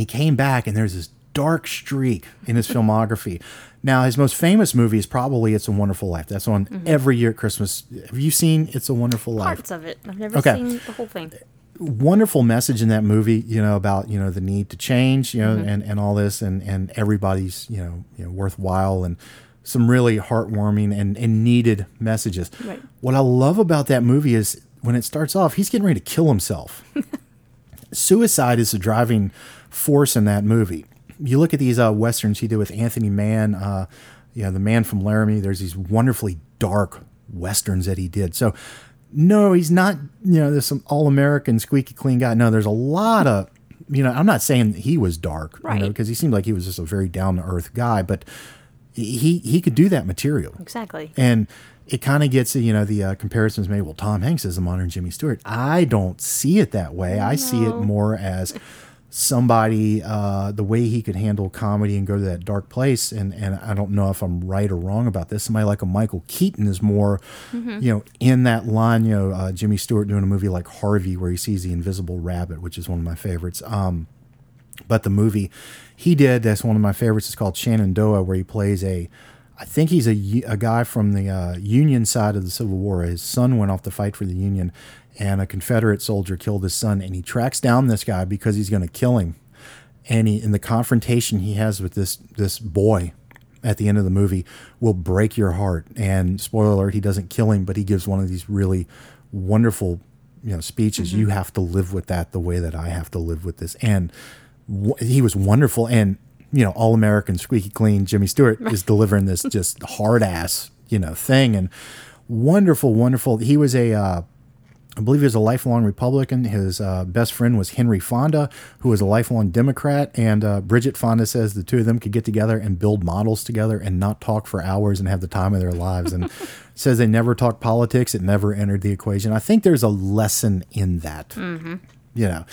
Speaker 6: he came back, and there's this dark streak in his filmography. Now, his most famous movie is probably "It's a Wonderful Life." That's on every year at Christmas. Have you seen "It's a Wonderful Life"?
Speaker 5: parts of it. I've never
Speaker 6: Okay.
Speaker 5: seen the whole thing.
Speaker 6: wonderful message in that movie, you know, about, you know, the need to change, you know,
Speaker 5: Mm-hmm.
Speaker 6: and, and all this and, and everybody's, you know, you know, worthwhile and some really heartwarming and, and needed messages.
Speaker 5: Right.
Speaker 6: What I love about that movie is when it starts off, he's getting ready to kill himself. Suicide is the driving force in that movie. You look at these uh, westerns he did with Anthony Mann, uh, you know, the man from Laramie. There's these wonderfully dark westerns that he did. So, no, he's not. You know, there's some all-American squeaky clean guy. No, there's a lot of. You know, I'm not saying that he was dark, you know,
Speaker 5: Right.
Speaker 6: because he seemed like he was just a very down-to-earth guy, but he he could do that material.
Speaker 5: Exactly.
Speaker 6: And it kind of gets, you know, the uh, comparisons made. Well, Tom Hanks is a modern Jimmy Stewart. I don't see it that way. I see it more as somebody, uh, the way he could handle comedy and go to that dark place. And, and I don't know if I'm right or wrong about this. Somebody like a Michael Keaton is more, you know, in that line, you know, uh, Jimmy Stewart doing a movie like Harvey where he sees the invisible rabbit, which is one of my favorites. Um, but the movie he did that's one of my favorites is called Shenandoah, where he plays a, I think he's a, a guy from the uh, Union side of the Civil War. His son went off to fight for the Union, and a Confederate soldier killed his son, and he tracks down this guy because he's going to kill him. and he in the confrontation he has with this this boy at the end of the movie will break your heart. And spoiler alert, he doesn't kill him, but he gives one of these really wonderful you know speeches. You have to live with that the way that I have to live with this. And w- he was wonderful and you know all American squeaky clean Jimmy Stewart is delivering this just hard ass you know thing and wonderful wonderful. He was a uh, I believe he was a lifelong Republican. His uh, best friend was Henry Fonda, who was a lifelong Democrat. And uh, Bridget Fonda says the two of them could get together and build models together and not talk for hours and have the time of their lives. And says they never talked politics. It never entered the equation. I think there's a lesson in that. You know,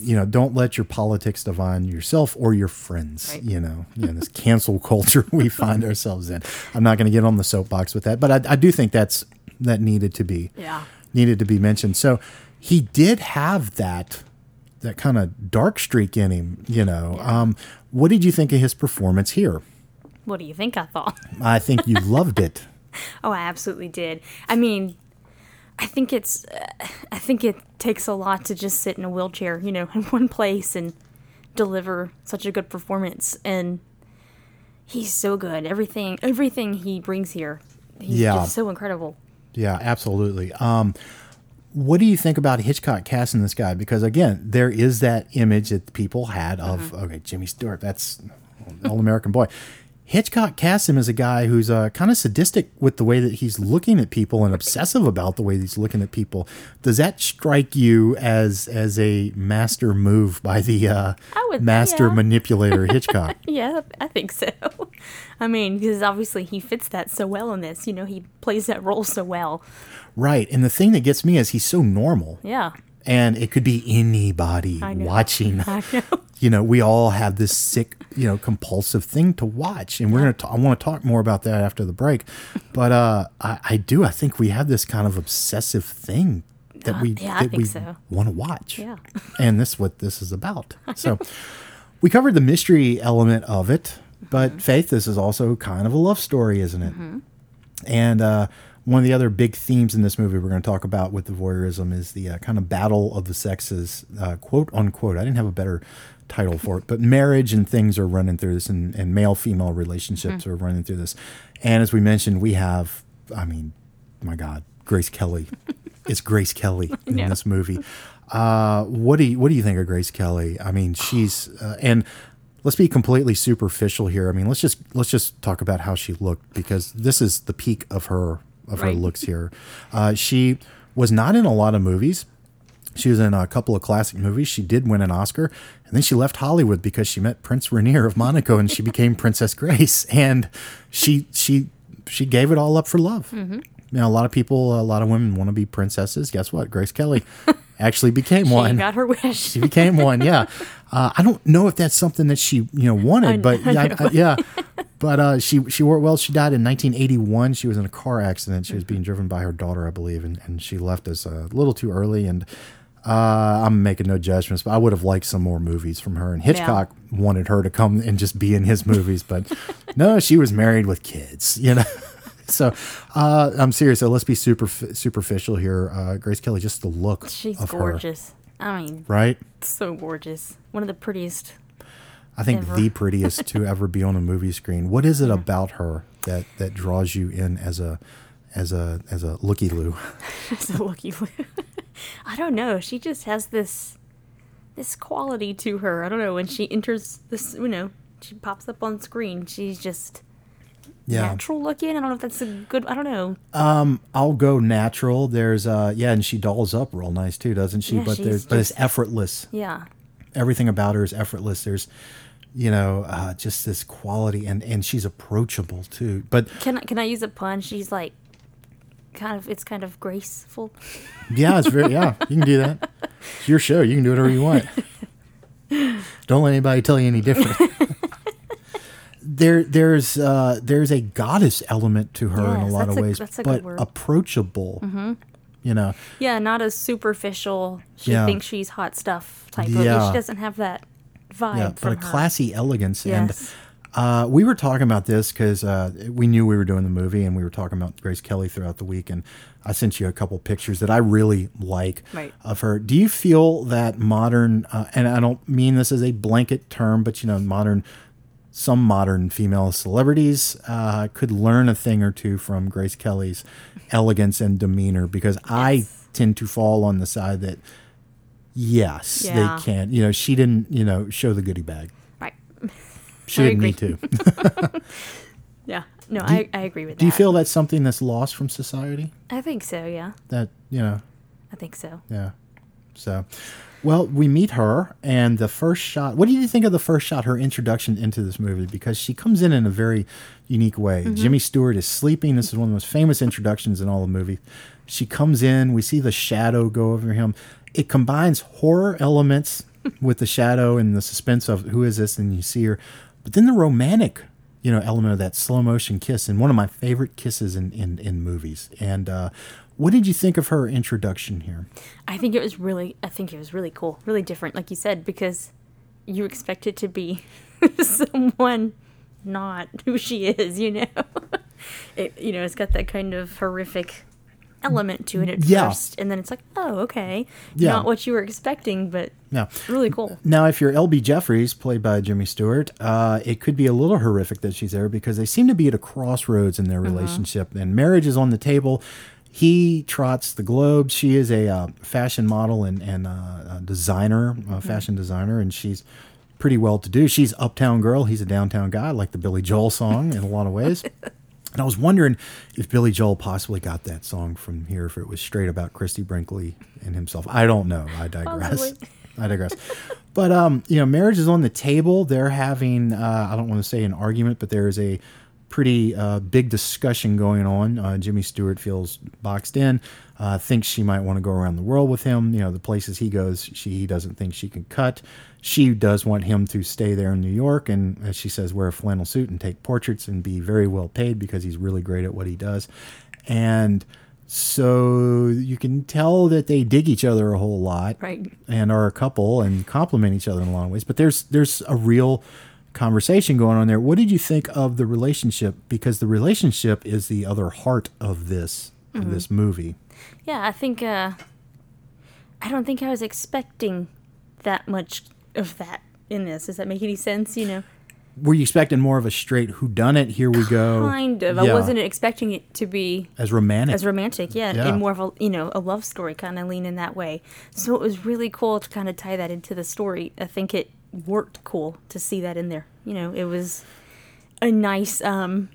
Speaker 6: you know, don't let your politics define yourself or your friends. You know, you know, this cancel culture we find ourselves in. I'm not going to get on the soapbox with that, but I, I do think that's that needed to be
Speaker 5: Yeah.
Speaker 6: needed to be mentioned. So he did have that that kind of dark streak in him, you know. Um, what did you think of his performance here?
Speaker 5: What do you think I thought?
Speaker 6: I think you loved it.
Speaker 5: Oh, I absolutely did. I mean, I think it's, uh, I think it takes a lot to just sit in a wheelchair, you know, in one place and deliver such a good performance. And he's so good. Everything, everything he brings here, he's
Speaker 6: Yeah.
Speaker 5: just so incredible.
Speaker 6: Yeah, absolutely. Um, what do you think about Hitchcock casting this guy? Because again, there is that image that people had of okay, Jimmy Stewart, that's an all American boy. Hitchcock casts him as a guy who's uh, kind of sadistic with the way that he's looking at people and obsessive about the way he's looking at people. Does that strike you as as a master move by the uh,
Speaker 5: would-
Speaker 6: master
Speaker 5: yeah.
Speaker 6: manipulator Hitchcock?
Speaker 5: Yeah, I think so. I mean, because obviously he fits that so well in this. You know, he plays that role so well.
Speaker 6: right. And the thing that gets me is he's so normal.
Speaker 5: Yeah.
Speaker 6: And it could be anybody watching.
Speaker 5: Know.
Speaker 6: You know, we all have this sick, you know, compulsive thing to watch, and we're gonna. T- I want to talk more about that after the break, but uh, I, I do. I think we have this kind of obsessive thing that we
Speaker 5: yeah,
Speaker 6: that we
Speaker 5: so.
Speaker 6: want to watch.
Speaker 5: Yeah.
Speaker 6: and this is what this is about. So, we covered the mystery element of it, but
Speaker 5: Mm-hmm.
Speaker 6: Faith, this is also kind of a love story, isn't it? And uh, one of the other big themes in this movie we're going to talk about with the voyeurism is the uh, kind of battle of the sexes, uh, quote unquote. I didn't have a better title for it, but marriage and things are running through this, and, and male female relationships are running through this. And as we mentioned, we have, I mean, my God, Grace Kelly. it's Grace Kelly in
Speaker 5: Yeah.
Speaker 6: this movie. Uh, what do you what do you think of Grace Kelly? I mean, she's uh, and let's be completely superficial here. I mean, let's just let's just talk about how she looked because this is the peak of her of her looks here. Uh, she was not in a lot of movies. She was in a couple of classic movies. She did win an Oscar, and then she left Hollywood because she met Prince Rainier of Monaco, and she became Princess Grace. And she she she gave it all up for love.
Speaker 5: Mm-hmm.
Speaker 6: You know, a lot of people, a lot of women want to be princesses. Guess what? Grace Kelly actually became
Speaker 5: She
Speaker 6: one.
Speaker 5: got her wish.
Speaker 6: She became one. Yeah. Uh, I don't know if that's something that she you know wanted, but
Speaker 5: I
Speaker 6: yeah. I- yeah. But uh, she she wore well. She died in 1981. She was in a car accident. She was being driven by her daughter, I believe, and, and she left us a little too early. And uh, I'm making no judgments, but I would have liked some more movies from her. And Hitchcock wanted her to come and just be in his movies, but no, she was married with kids. You know. So uh, I'm serious. So let's be super superficial here. Uh, Grace Kelly, just the look
Speaker 5: She's
Speaker 6: of her,
Speaker 5: gorgeous. I mean,
Speaker 6: right?
Speaker 5: so gorgeous. One of the prettiest.
Speaker 6: I think
Speaker 5: ever.
Speaker 6: the prettiest to ever be on a movie screen. What is it about her that that draws you in as a as a as a looky loo?
Speaker 5: so lucky. I don't know. She just has this this quality to her. I don't know. When she enters this, you know, she pops up on screen. She's just
Speaker 6: Yeah,
Speaker 5: natural looking. I don't know if that's a good. I don't know.
Speaker 6: Um, I'll go natural. There's uh yeah, and she dolls up real nice too, doesn't she?
Speaker 5: Yeah,
Speaker 6: but there's but it's effortless.
Speaker 5: Yeah.
Speaker 6: Everything about her is effortless. There's you know uh, just this quality, and and she's approachable too. But
Speaker 5: Can I, can I use a pun? She's like kind of. It's kind of graceful.
Speaker 6: Yeah, it's very yeah. You can do that. It's your show. You can do whatever you want. Don't let anybody tell you any different. there, there's uh, there's a goddess element to her in a
Speaker 5: Yes,
Speaker 6: lot of
Speaker 5: a-
Speaker 6: ways,
Speaker 5: that's a good
Speaker 6: but
Speaker 5: word. Mm-hmm.
Speaker 6: approachable. You know,
Speaker 5: Yeah, not a superficial. She
Speaker 6: Yeah.
Speaker 5: thinks she's hot stuff type of.
Speaker 6: Yeah.
Speaker 5: She doesn't have that vibe
Speaker 6: yeah, but a
Speaker 5: her.
Speaker 6: classy elegance,
Speaker 5: Yes.
Speaker 6: and Uh, we were talking about this because uh, we knew we were doing the movie, and we were talking about Grace Kelly throughout the week. And I sent you a couple pictures that I really like
Speaker 5: Right.
Speaker 6: of her. Do you feel that modern, uh, and I don't mean this as a blanket term, but you know, modern, some modern female celebrities uh, could learn a thing or two from Grace Kelly's elegance and demeanor? Because I tend to fall on the side that yes,
Speaker 5: Yeah.
Speaker 6: they can. You know, she didn't, you know, show the goodie bag.
Speaker 5: Right.
Speaker 6: She
Speaker 5: I
Speaker 6: didn't need
Speaker 5: agree.
Speaker 6: to.
Speaker 5: Yeah. No, I, I agree with that.
Speaker 6: Do you feel that's something that's lost from society?
Speaker 5: I think so. Yeah.
Speaker 6: That you know,
Speaker 5: I think so.
Speaker 6: yeah. So, well, we meet her, and the first shot. What do you think of the first shot? Her introduction into this movie because she comes in in a very unique way. Jimmy Stewart is sleeping. This is one of the most famous introductions in all the movie. She comes in. We see the shadow go over him. It combines horror elements with the shadow and the suspense of who is this, and you see her, but then the romantic you know element of that slow motion kiss and one of my favorite kisses in in, in movies and uh what did you think of her introduction here
Speaker 5: I think it was really. I think it was really cool, really different, like you said, because you expect it to be someone not who she is. You know, it. You know, it's got that kind of horrific element to it at
Speaker 6: Yeah.
Speaker 5: first, and then it's like, oh, okay,
Speaker 6: Yeah.
Speaker 5: not what you were expecting, but
Speaker 6: yeah,
Speaker 5: really cool.
Speaker 6: now if you're lb jefferies played by jimmy stewart uh it could be a little horrific that she's there because they seem to be at a crossroads in their relationship and marriage is on the table he trots the globe she is a uh, fashion model and, and uh, a designer a fashion designer and she's pretty well to do she's uptown girl he's a downtown guy like the billy joel song in a lot of ways And I was wondering if Billy Joel possibly got that song from here, if it was straight about Christie Brinkley and himself. I don't know. I digress. I digress. But um, you know, marriage is on the table. They're having uh, I don't want to say an argument, but there is a pretty uh, big discussion going on. Uh, Jimmy Stewart feels boxed in, uh, thinks she might want to go around the world with him. You know, the places he goes, she he doesn't think she can cut. She does want him to stay there in New York, and as she says, wear a flannel suit and take portraits and be very well paid because he's really great at what he does. And so you can tell that they dig each other a whole lot
Speaker 5: Right.
Speaker 6: and are a couple and compliment each other in a lot of ways. But there's there's a real conversation going on there. What did you think of the relationship? Because the relationship is the other heart of this of this movie.
Speaker 5: Yeah, I think. uh I don't think I was expecting that much of that in this. Does that make any sense? You know,
Speaker 6: Were you expecting more of a straight who done it? Here we go.
Speaker 5: kind of. I wasn't expecting it to be
Speaker 6: as romantic.
Speaker 5: as romantic, yeah,
Speaker 6: Yeah.
Speaker 5: and more of a you know a love story kind of lean in that way. So it was really cool to kind of tie that into the story. I think it worked cool to see that in there. You know, it was a nice um,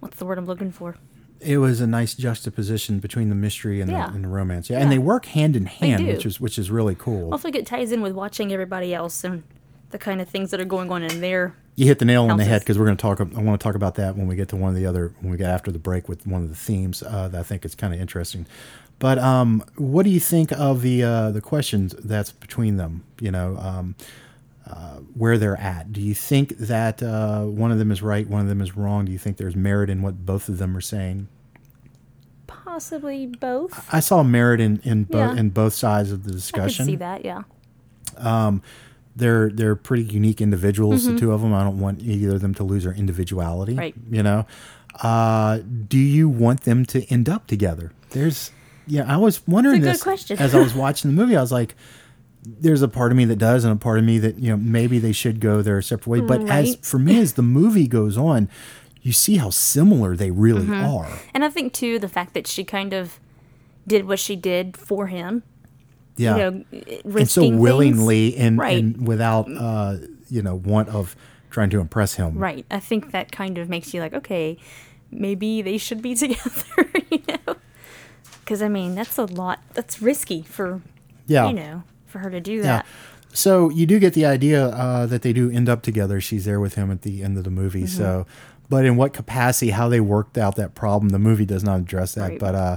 Speaker 5: what's the word I'm looking for?
Speaker 6: It was a nice juxtaposition between the mystery and,
Speaker 5: Yeah.
Speaker 6: the, and the romance. Yeah,
Speaker 5: Yeah.
Speaker 6: and they work hand in hand, which is which is really cool.
Speaker 5: I think it ties in with watching everybody else and the kind of things that are going on in there.
Speaker 6: You hit the nail on the head because we're going to talk. I want to talk about that when we get to one of the other when we get after the break with one of the themes uh, that I think is kind of interesting. But um, what do you think of the uh, the questions that's between them? You know, um, uh, where they're at. Do you think that uh, one of them is right, one of them is wrong? Do you think there's merit in what both of them are saying?
Speaker 5: Possibly both.
Speaker 6: I saw merit in in, bo-
Speaker 5: Yeah.
Speaker 6: in both sides of the discussion.
Speaker 5: I see that, yeah.
Speaker 6: they're they're pretty unique individuals. The two of them. I don't want either of them to lose their individuality.
Speaker 5: Mm-hmm. Right.
Speaker 6: You know. Uh, do you want them to end up together? There's. Yeah, I was wondering
Speaker 5: It's a good
Speaker 6: this
Speaker 5: question.
Speaker 6: as I was watching the movie. I was like, "There's a part of me that does, and a part of me that you know maybe they should go their separate way." But as for me, as the movie goes on, you see how similar they really
Speaker 5: Mm-hmm.
Speaker 6: are.
Speaker 5: And I think too the fact that she kind of did what she did for him.
Speaker 6: Yeah,
Speaker 5: You know, risking
Speaker 6: and so willingly and,
Speaker 5: Right.
Speaker 6: and without uh, you know want of trying to impress him.
Speaker 5: Right. I think that kind of makes you like, okay, maybe they should be together, you know? Because, I mean, that's a lot. That's risky for,
Speaker 6: Yeah.
Speaker 5: you know, for her to do
Speaker 6: Yeah.
Speaker 5: that.
Speaker 6: So you do get the idea uh, that they do end up together. She's there with him at the end of the movie.
Speaker 5: Mm-hmm.
Speaker 6: So, but in what capacity, how they worked out that problem, the movie does not address that.
Speaker 5: Right.
Speaker 6: But uh,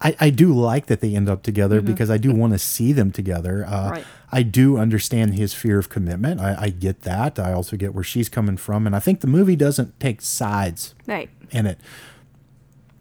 Speaker 6: I, I do like that they end up together because I do want to see them together. Uh,
Speaker 5: Mm-hmm. Right.
Speaker 6: I do understand his fear of commitment. I, I get that. I also get where she's coming from, and I think the movie doesn't take sides
Speaker 5: Right.
Speaker 6: in it,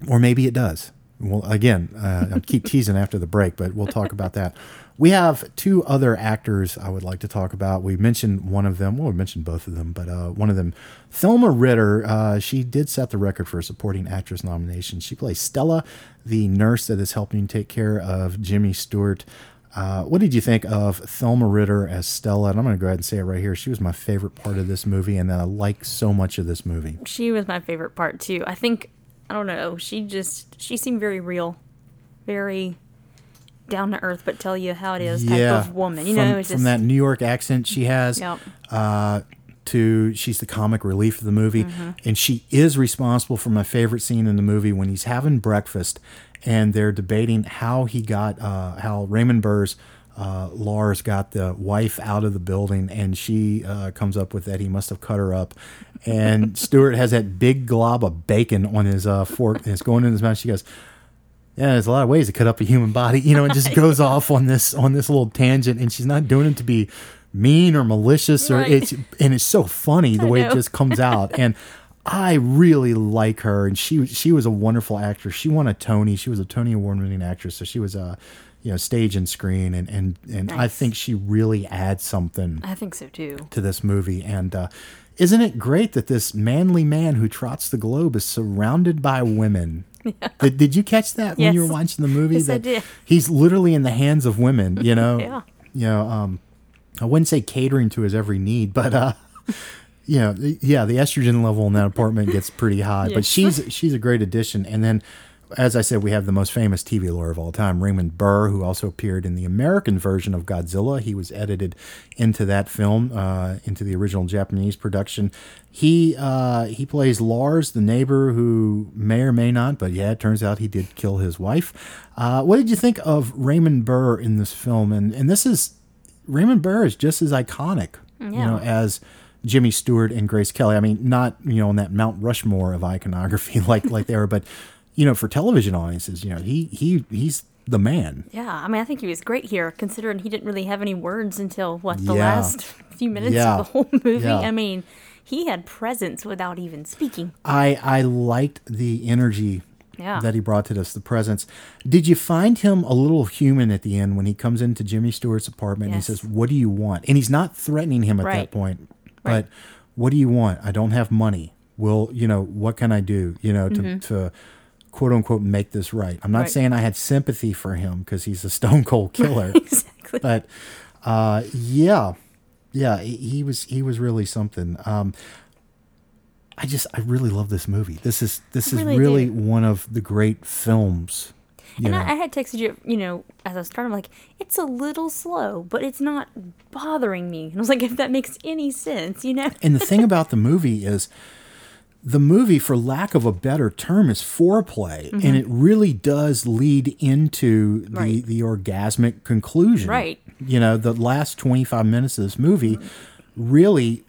Speaker 6: or maybe it does. Well, again, uh, I'll keep teasing after the break, but we'll talk about that We have two other actors I would like to talk about. We mentioned one of them. Well, we mentioned both of them, but uh, one of them, Thelma Ritter. Uh, she did set the record for a supporting actress nomination. She plays Stella, the nurse that is helping take care of Jimmy Stewart. Uh, what did you think of Thelma Ritter as Stella? And I'm going to go ahead and say it right here. She was my favorite part of this movie, and I like so much of this movie.
Speaker 5: She was my favorite part too. I think I don't know. She just she seemed very real, very down to earth, but tell you how it is type of woman. You
Speaker 6: from,
Speaker 5: know,
Speaker 6: from
Speaker 5: just
Speaker 6: that New York accent she has.
Speaker 5: Yep.
Speaker 6: uh, to she's the comic relief of the movie,
Speaker 5: Mm-hmm.
Speaker 6: and she is responsible for my favorite scene in the movie when he's having breakfast, and they're debating how he got uh, how Raymond Burr's uh, Lars got the wife out of the building, and she uh, comes up with that he must have cut her up, and Stewart has that big glob of bacon on his uh, fork, and it's going in his mouth. She goes. Yeah, there's a lot of ways to cut up a human body, you know, and just goes off on this on this little tangent, and she's not doing it to be mean or malicious, or
Speaker 5: Right.
Speaker 6: it's and it's so funny the
Speaker 5: I
Speaker 6: way it just comes out, and I really like her, and she she was a wonderful actress. She won a Tony. She was a Tony Award winning actress, so she was a you know stage and screen, and and and I think she really adds something
Speaker 5: I think so too.
Speaker 6: to this movie. And uh, isn't it great that this manly man who trots the globe is surrounded by women? Did, did you catch that when you were watching the movie?
Speaker 5: Yes, I
Speaker 6: that
Speaker 5: did.
Speaker 6: He's literally in the hands of women. You know.
Speaker 5: Yeah.
Speaker 6: You know. Um, I wouldn't say catering to his every need, but uh, you know, yeah, the estrogen level in that apartment gets pretty high. But she's she's a great addition. And then, as I said, we have the most famous TV lawyer of all time, Raymond Burr, who also appeared in the American version of Godzilla. He was edited into that film, uh, into the original Japanese production. He uh, he plays Lars, the neighbor who may or may not, but yeah, it turns out he did kill his wife. Uh, what did you think of Raymond Burr in this film? And and this is Raymond Burr is just as iconic, you know, as Jimmy Stewart and Grace Kelly. I mean, not you know on that Mount Rushmore of iconography like like they were, but you know, for television audiences, you know, he he he's the man.
Speaker 5: Yeah, I mean, I think he was great here, considering he didn't really have any words until what the
Speaker 6: Yeah.
Speaker 5: last few minutes
Speaker 6: Yeah.
Speaker 5: of the whole movie.
Speaker 6: Yeah.
Speaker 5: I mean, he had presence without even speaking.
Speaker 6: I I liked the energy
Speaker 5: Yeah.
Speaker 6: that he brought to this, the presence. Did you find him a little human at the end when he comes into Jimmy Stewart's apartment
Speaker 5: Yes.
Speaker 6: and he says, "What do you want?" And he's not threatening him at that
Speaker 5: Right.
Speaker 6: point,
Speaker 5: Right.
Speaker 6: but what do you want? I don't have money. Well, you know, what can I do? You know, to mm-hmm. to quote unquote make this right. I'm not.
Speaker 5: Right.
Speaker 6: saying I had sympathy for him because he's a stone cold killer.
Speaker 5: exactly.
Speaker 6: but uh, yeah, yeah, he, was he was really something. Um, I just I really love this movie. This is this
Speaker 5: I
Speaker 6: is
Speaker 5: really
Speaker 6: really one of the great films. You
Speaker 5: and I, I had texted you, you know, as I was starting, I'm like, it's a little slow, but it's not bothering me. And I was like, if that makes any sense, you know?
Speaker 6: and the thing about the movie is the movie for lack of a better term is foreplay and it really does lead into the
Speaker 5: Mm-hmm. Right.
Speaker 6: the orgasmic conclusion
Speaker 5: Right.
Speaker 6: you know the last 25 minutes of this movie really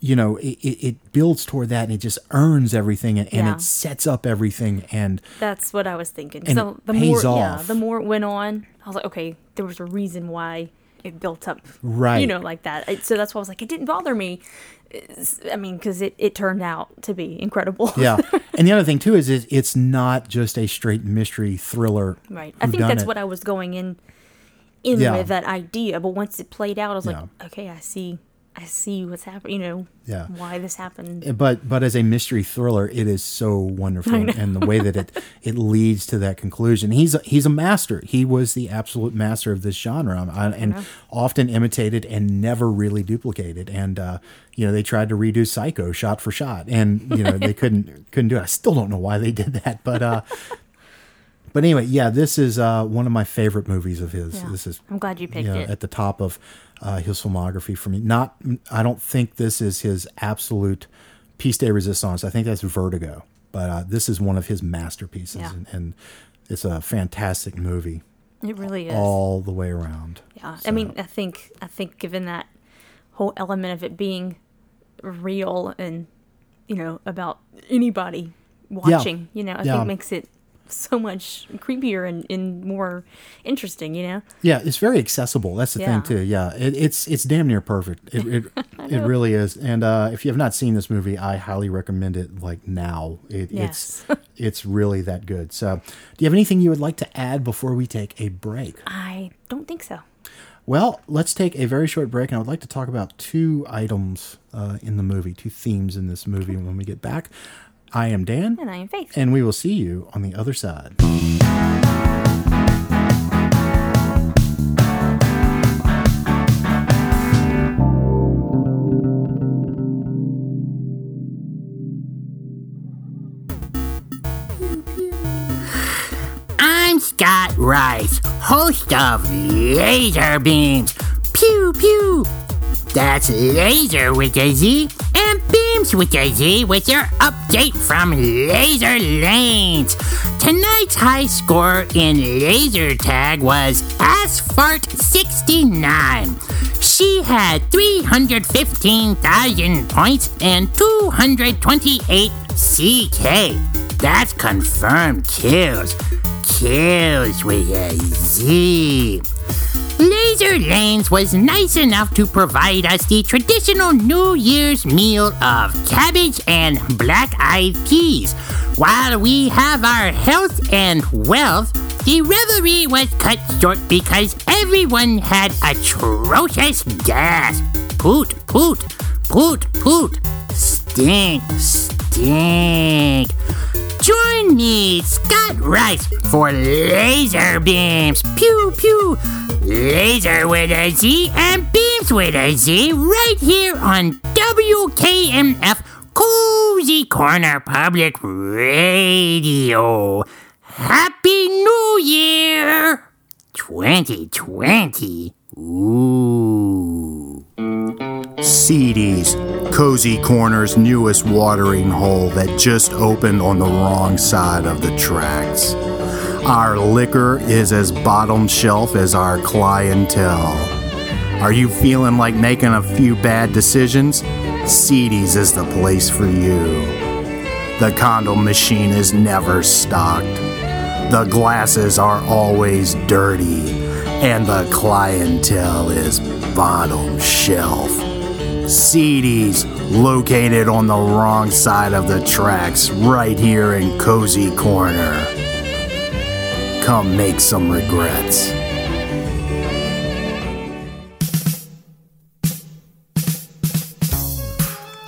Speaker 6: you know it, it, builds toward that and it just earns everything and, and it sets up everything and
Speaker 5: That's what I was thinking.
Speaker 6: And
Speaker 5: so the more, yeah, the more it went on, I was like, okay, there was a reason why it built up,
Speaker 6: Right.
Speaker 5: You know, like that. So that's why I was like, it didn't bother me. I mean, because it, it turned out to be incredible.
Speaker 6: yeah and the other thing too is, is it's not just a straight mystery thriller
Speaker 5: right. I think that's
Speaker 6: whodunit.
Speaker 5: what I was going in in
Speaker 6: Yeah.
Speaker 5: with that idea. But once it played out, I was
Speaker 6: Yeah.
Speaker 5: like, okay, I see, I see what's happening. You know,
Speaker 6: Yeah.
Speaker 5: why this happened.
Speaker 6: but but as a mystery thriller, it is so wonderful, and the way that it it leads to that conclusion. He's a, he's a master. He was the absolute master of this genre, um, uh, and often imitated and never really duplicated. And uh, you know, they tried to redo Psycho shot for shot, and you know they couldn't couldn't do it. I still don't know why they did that, but. uh But anyway, yeah, this is uh, one of my favorite movies of his.
Speaker 5: Yeah.
Speaker 6: This is
Speaker 5: I'm glad you picked
Speaker 6: you know,
Speaker 5: it.
Speaker 6: at the top of uh, his filmography for me. Not, I don't think this is his absolute piece de resistance. I think that's Vertigo, but uh, this is one of his masterpieces,
Speaker 5: Yeah.
Speaker 6: and, and it's a fantastic movie
Speaker 5: It really is.
Speaker 6: all the way around.
Speaker 5: Yeah, I mean, I think I think given that whole element of it being real and you know about anybody watching, you know, I
Speaker 6: Yeah.
Speaker 5: think makes it so much creepier and, and more interesting. You know,
Speaker 6: Yeah, it's very accessible. That's the
Speaker 5: Yeah.
Speaker 6: thing too. Yeah, it, it's it's damn near perfect. It it, it really is. And uh, if you have not seen this movie, I highly recommend it. Like now, it,
Speaker 5: Yes.
Speaker 6: it's it's really that good. So, do you have anything you would like to add before we take a break?
Speaker 5: I don't think so.
Speaker 6: Well, let's take a very short break, and I would like to talk about two items uh, in the movie, two themes in this movie when we get back. I am Dan,
Speaker 5: And I am Faith.
Speaker 6: and we will see you on the other side.
Speaker 4: I'm Scott Rice, host of Laser Beams. Pew pew. That's laser with a Z and beams with a Z with your update from Laser Lanes. Tonight's high score in laser tag was Asphalt69. She had 315,000 points and 228 CK. That's confirmed kills. Kills with a Z. Laser Lanes was nice enough to provide us the traditional New Year's meal of cabbage and black eyed peas. While we have our health and wealth, the revelry was cut short because everyone had atrocious gas. Poot, poot, poot, poot. Stink, stink. Join me, Scott Rice, for laser beams. Pew pew. Laser with a Z and beams with a Z right here on WKMF Cozy Corner Public Radio. Happy New Year 2020. Ooh.
Speaker 1: Seedy's, Cozy Corner's newest watering hole that just opened on the wrong side of the tracks. Our liquor is as bottom shelf as our clientele. Are you feeling like making a few bad decisions? Seedy's is the place for you. The condom machine is never stocked. The glasses are always dirty, and the clientele is bottom shelf. Seedy's, located on the wrong side of the tracks, right here in Cozy Corner. Come make some regrets.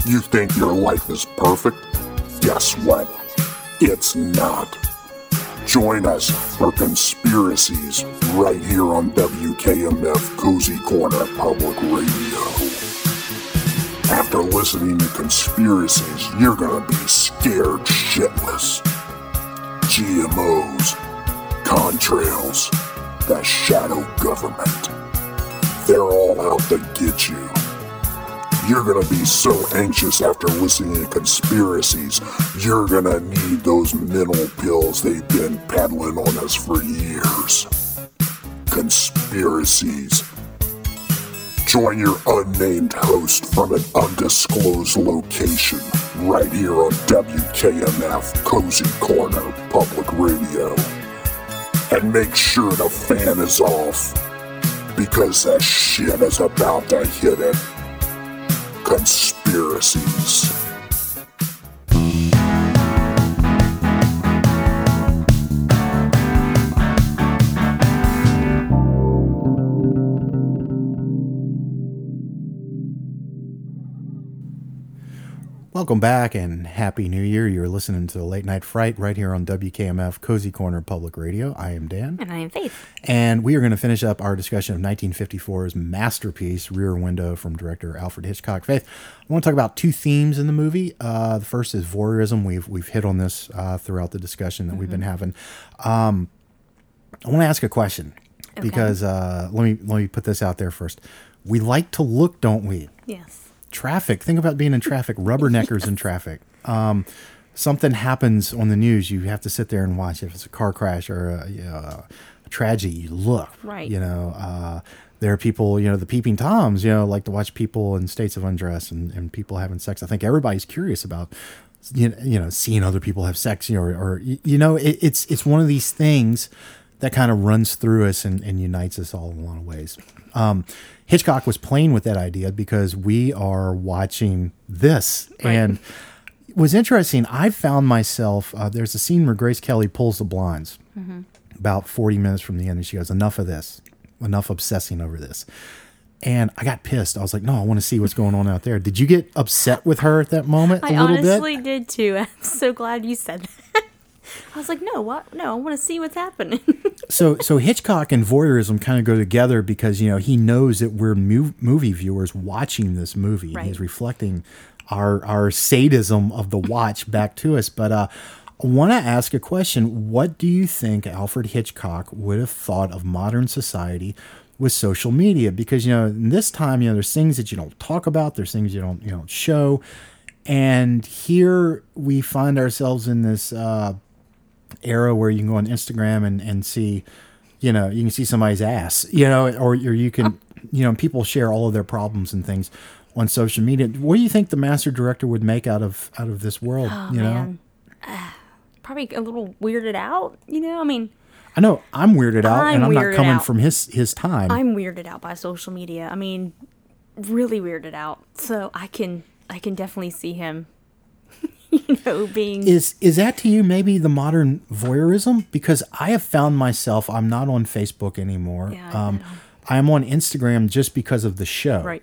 Speaker 8: You think your life is perfect? Guess what? It's not. Join us for conspiracies right here on WKMF Cozy Corner Public Radio. After listening to conspiracies, you're gonna be scared shitless. GMOs, contrails, the shadow government. They're all out to get you. You're gonna be so anxious after listening to conspiracies, you're gonna need those mental pills they've been peddling on us for years. Conspiracies. Join your unnamed host from an undisclosed location right here on WKMF Cozy Corner Public Radio. And make sure the fan is off because that shit is about to hit it conspiracies.
Speaker 6: Welcome back and Happy New Year. You're listening to the Late Night Fright right here on WKMF Cozy Corner Public Radio. I am Dan.
Speaker 5: And I am Faith.
Speaker 6: And we are going to finish up our discussion of 1954's masterpiece, Rear Window, from director Alfred Hitchcock. Faith, I want to talk about two themes in the movie. Uh, the first is voyeurism. We've we've hit on this uh, throughout the discussion that we've been having. Um, I want to ask a question because uh, let me let me put this out there first. We like to look, don't we?
Speaker 5: Yes.
Speaker 6: Traffic. Think about being in traffic, rubberneckers in traffic. Um, something happens on the news, you have to sit there and watch. If it's a car crash or a, you know, a tragedy, you look.
Speaker 5: Right.
Speaker 6: You know, uh, there are people, you know, the peeping toms, you know, like to watch people in states of undress and, and people having sex. I think everybody's curious about, you know, you know seeing other people have sex, you know, or, or you know, it, it's it's one of these things that kind of runs through us and, and unites us all in a lot of ways. Um, Hitchcock was playing with that idea because we are watching this. And it was interesting. I found myself, uh, there's a scene where Grace Kelly pulls the blinds about 40 minutes from the end and she goes, Enough of this. enough obsessing over this. And I got pissed. I was like, no, I want to see what's going on out there. Did you get upset with her at that moment a
Speaker 5: I honestly
Speaker 6: bit?
Speaker 5: did too. I'm so glad you said that. I was like, no, what? No, I want to see what's happening.
Speaker 6: So, so Hitchcock and voyeurism kind of go together because you know he knows that we're mu- movie viewers watching this movie, and he's reflecting our our sadism of the watch back to us. But uh, I want to ask a question: What do you think Alfred Hitchcock would have thought of modern society? With social media, because you know, in this time, you know, there's things that you don't talk about, there's things you don't, you don't show, and here we find ourselves in this uh, era where you can go on Instagram and, and see, you know, you can see somebody's ass, you know, or, or you can, you know, people share all of their problems and things on social media. What do you think the master director would make out of out of this world? you know,
Speaker 5: Oh. Ah, Probably a little weirded out, you know? I mean,
Speaker 6: I know I'm weirded out, and
Speaker 5: I'm
Speaker 6: I'm not coming
Speaker 5: out.
Speaker 6: from his his time.
Speaker 5: I'm weirded out by social media. I mean, really weirded out. So I can I can definitely see him you know being
Speaker 6: is is that to you maybe the modern voyeurism? Because I have found myself I'm not on Facebook anymore.
Speaker 5: Yeah, I
Speaker 6: um, I'm on Instagram just because of the show.
Speaker 5: right.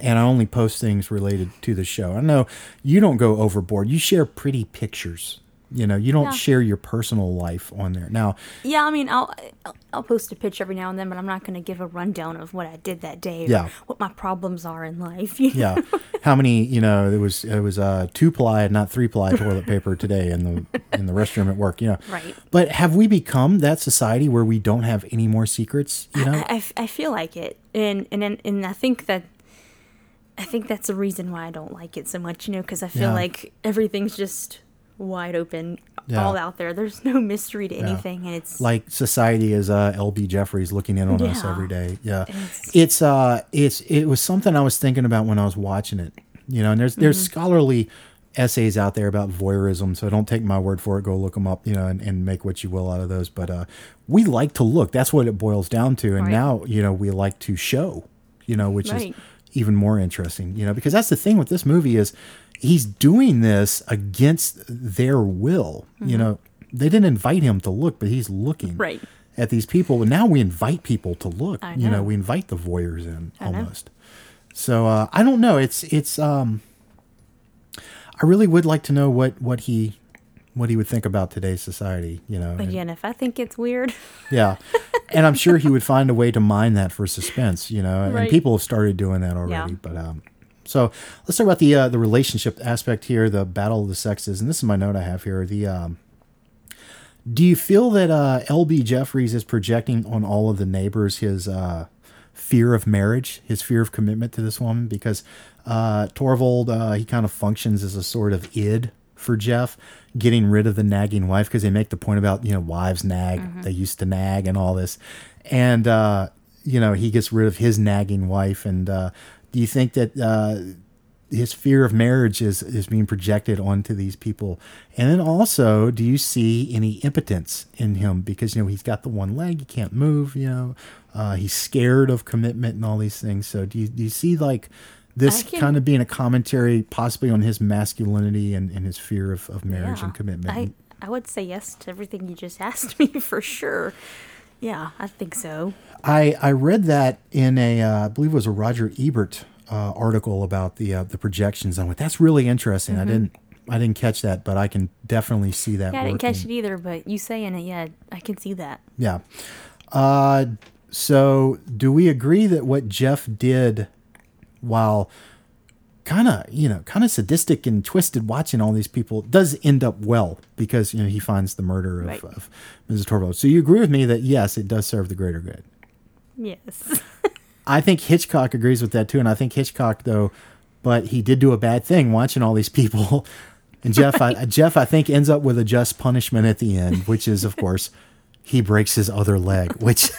Speaker 6: and I only post things related to the show. I know you don't go overboard. You share pretty pictures. You know, you don't
Speaker 5: Yeah.
Speaker 6: share your personal life on there. Now,
Speaker 5: Yeah, I mean, I'll I'll, I'll post a picture every now and then, but I'm not going to give a rundown of what I did that day. or
Speaker 6: Yeah.
Speaker 5: What my problems are in life. you
Speaker 6: yeah,
Speaker 5: know?
Speaker 6: how many? You know, it was it was uh, two ply, not three ply toilet paper today in the in the restroom at work. You know,
Speaker 5: Right.
Speaker 6: But have we become that society where we don't have any more secrets? You know,
Speaker 5: I I feel like it, and and and and I think that. I think that's the reason why I don't like it so much, you know, because I feel
Speaker 6: Yeah.
Speaker 5: like everything's just wide open,
Speaker 6: Yeah.
Speaker 5: all out there. There's no mystery to anything, and it's
Speaker 6: like society is uh LB Jefferies looking in on us every day. Yeah.
Speaker 5: It's-
Speaker 6: It's uh it's it was something I was thinking about when I was watching it. You know, and there's there's
Speaker 5: Mm-hmm.
Speaker 6: scholarly essays out there about voyeurism, so don't take my word for it. Go look them up, you know, and, and make what you will out of those. But uh we like to look. That's what it boils down to. And
Speaker 5: Right.
Speaker 6: now, you know, we like to show, you know, which
Speaker 5: Right.
Speaker 6: is even more interesting, you know, because that's the thing with this movie is he's doing this against their will. You know, they didn't invite him to look, but he's looking
Speaker 5: Mm-hmm. Right.
Speaker 6: at these people. And now we invite people to look.
Speaker 5: I
Speaker 6: You know,
Speaker 5: know.
Speaker 6: we invite the voyeurs in
Speaker 5: I know.
Speaker 6: almost. So uh, I don't know. It's it's. um I really would like to know what what he what he would think about today's society. You know, and-
Speaker 5: again, if I think it's weird,
Speaker 6: yeah, and I'm sure he would find a way to mine that for suspense. You know, and people have started doing that already.
Speaker 5: Yeah.
Speaker 6: But um, so let's talk about the uh, the relationship aspect here, the battle of the sexes, and this is my note I have here. The um, do you feel that uh, LB Jefferies is projecting on all of the neighbors his uh, fear of marriage, his fear of commitment to this woman? Because uh, Thorwald, uh, he kind of functions as a sort of id for Jeff, getting rid of the nagging wife because they make the point about you know wives nag, they used to nag and all this, and uh, you know he gets rid of his nagging wife. And uh, do you think that? Uh, his fear of marriage is is being projected onto these people and then also do you see any impotence in him because you know he's got the one leg he can't move you know uh, he's scared of commitment and all these things so do you, do you see like this
Speaker 5: can-
Speaker 6: kind of being a commentary possibly on his masculinity and, and his fear of, of marriage
Speaker 5: yeah,
Speaker 6: and commitment
Speaker 5: I I would say yes to everything you just asked me for sure. Yeah, I think so.
Speaker 6: I, I read that in a uh, I believe it was a Roger Ebert uh, article about the uh, the projections. I went, that's really interesting. I didn't I didn't catch that, but I can definitely see that.
Speaker 5: Mm-hmm. Yeah, I didn't catch it either, but you saying it, yeah, I can see that.
Speaker 6: Yeah. Uh, so do we agree that what Jeff did while kind of, you know, kind of sadistic and twisted watching all these people does end up well because, you know, he finds the murder of,
Speaker 5: Right.
Speaker 6: of Mrs. Thorwald. So you agree with me that yes, it does serve the greater good.
Speaker 5: Yes.
Speaker 6: I think Hitchcock agrees with that too, and I think Hitchcock though, but he did do a bad thing watching all these people. And Jeff, I, Jeff, I think ends up with a just punishment at the end, which is, of course, he breaks his other leg. Which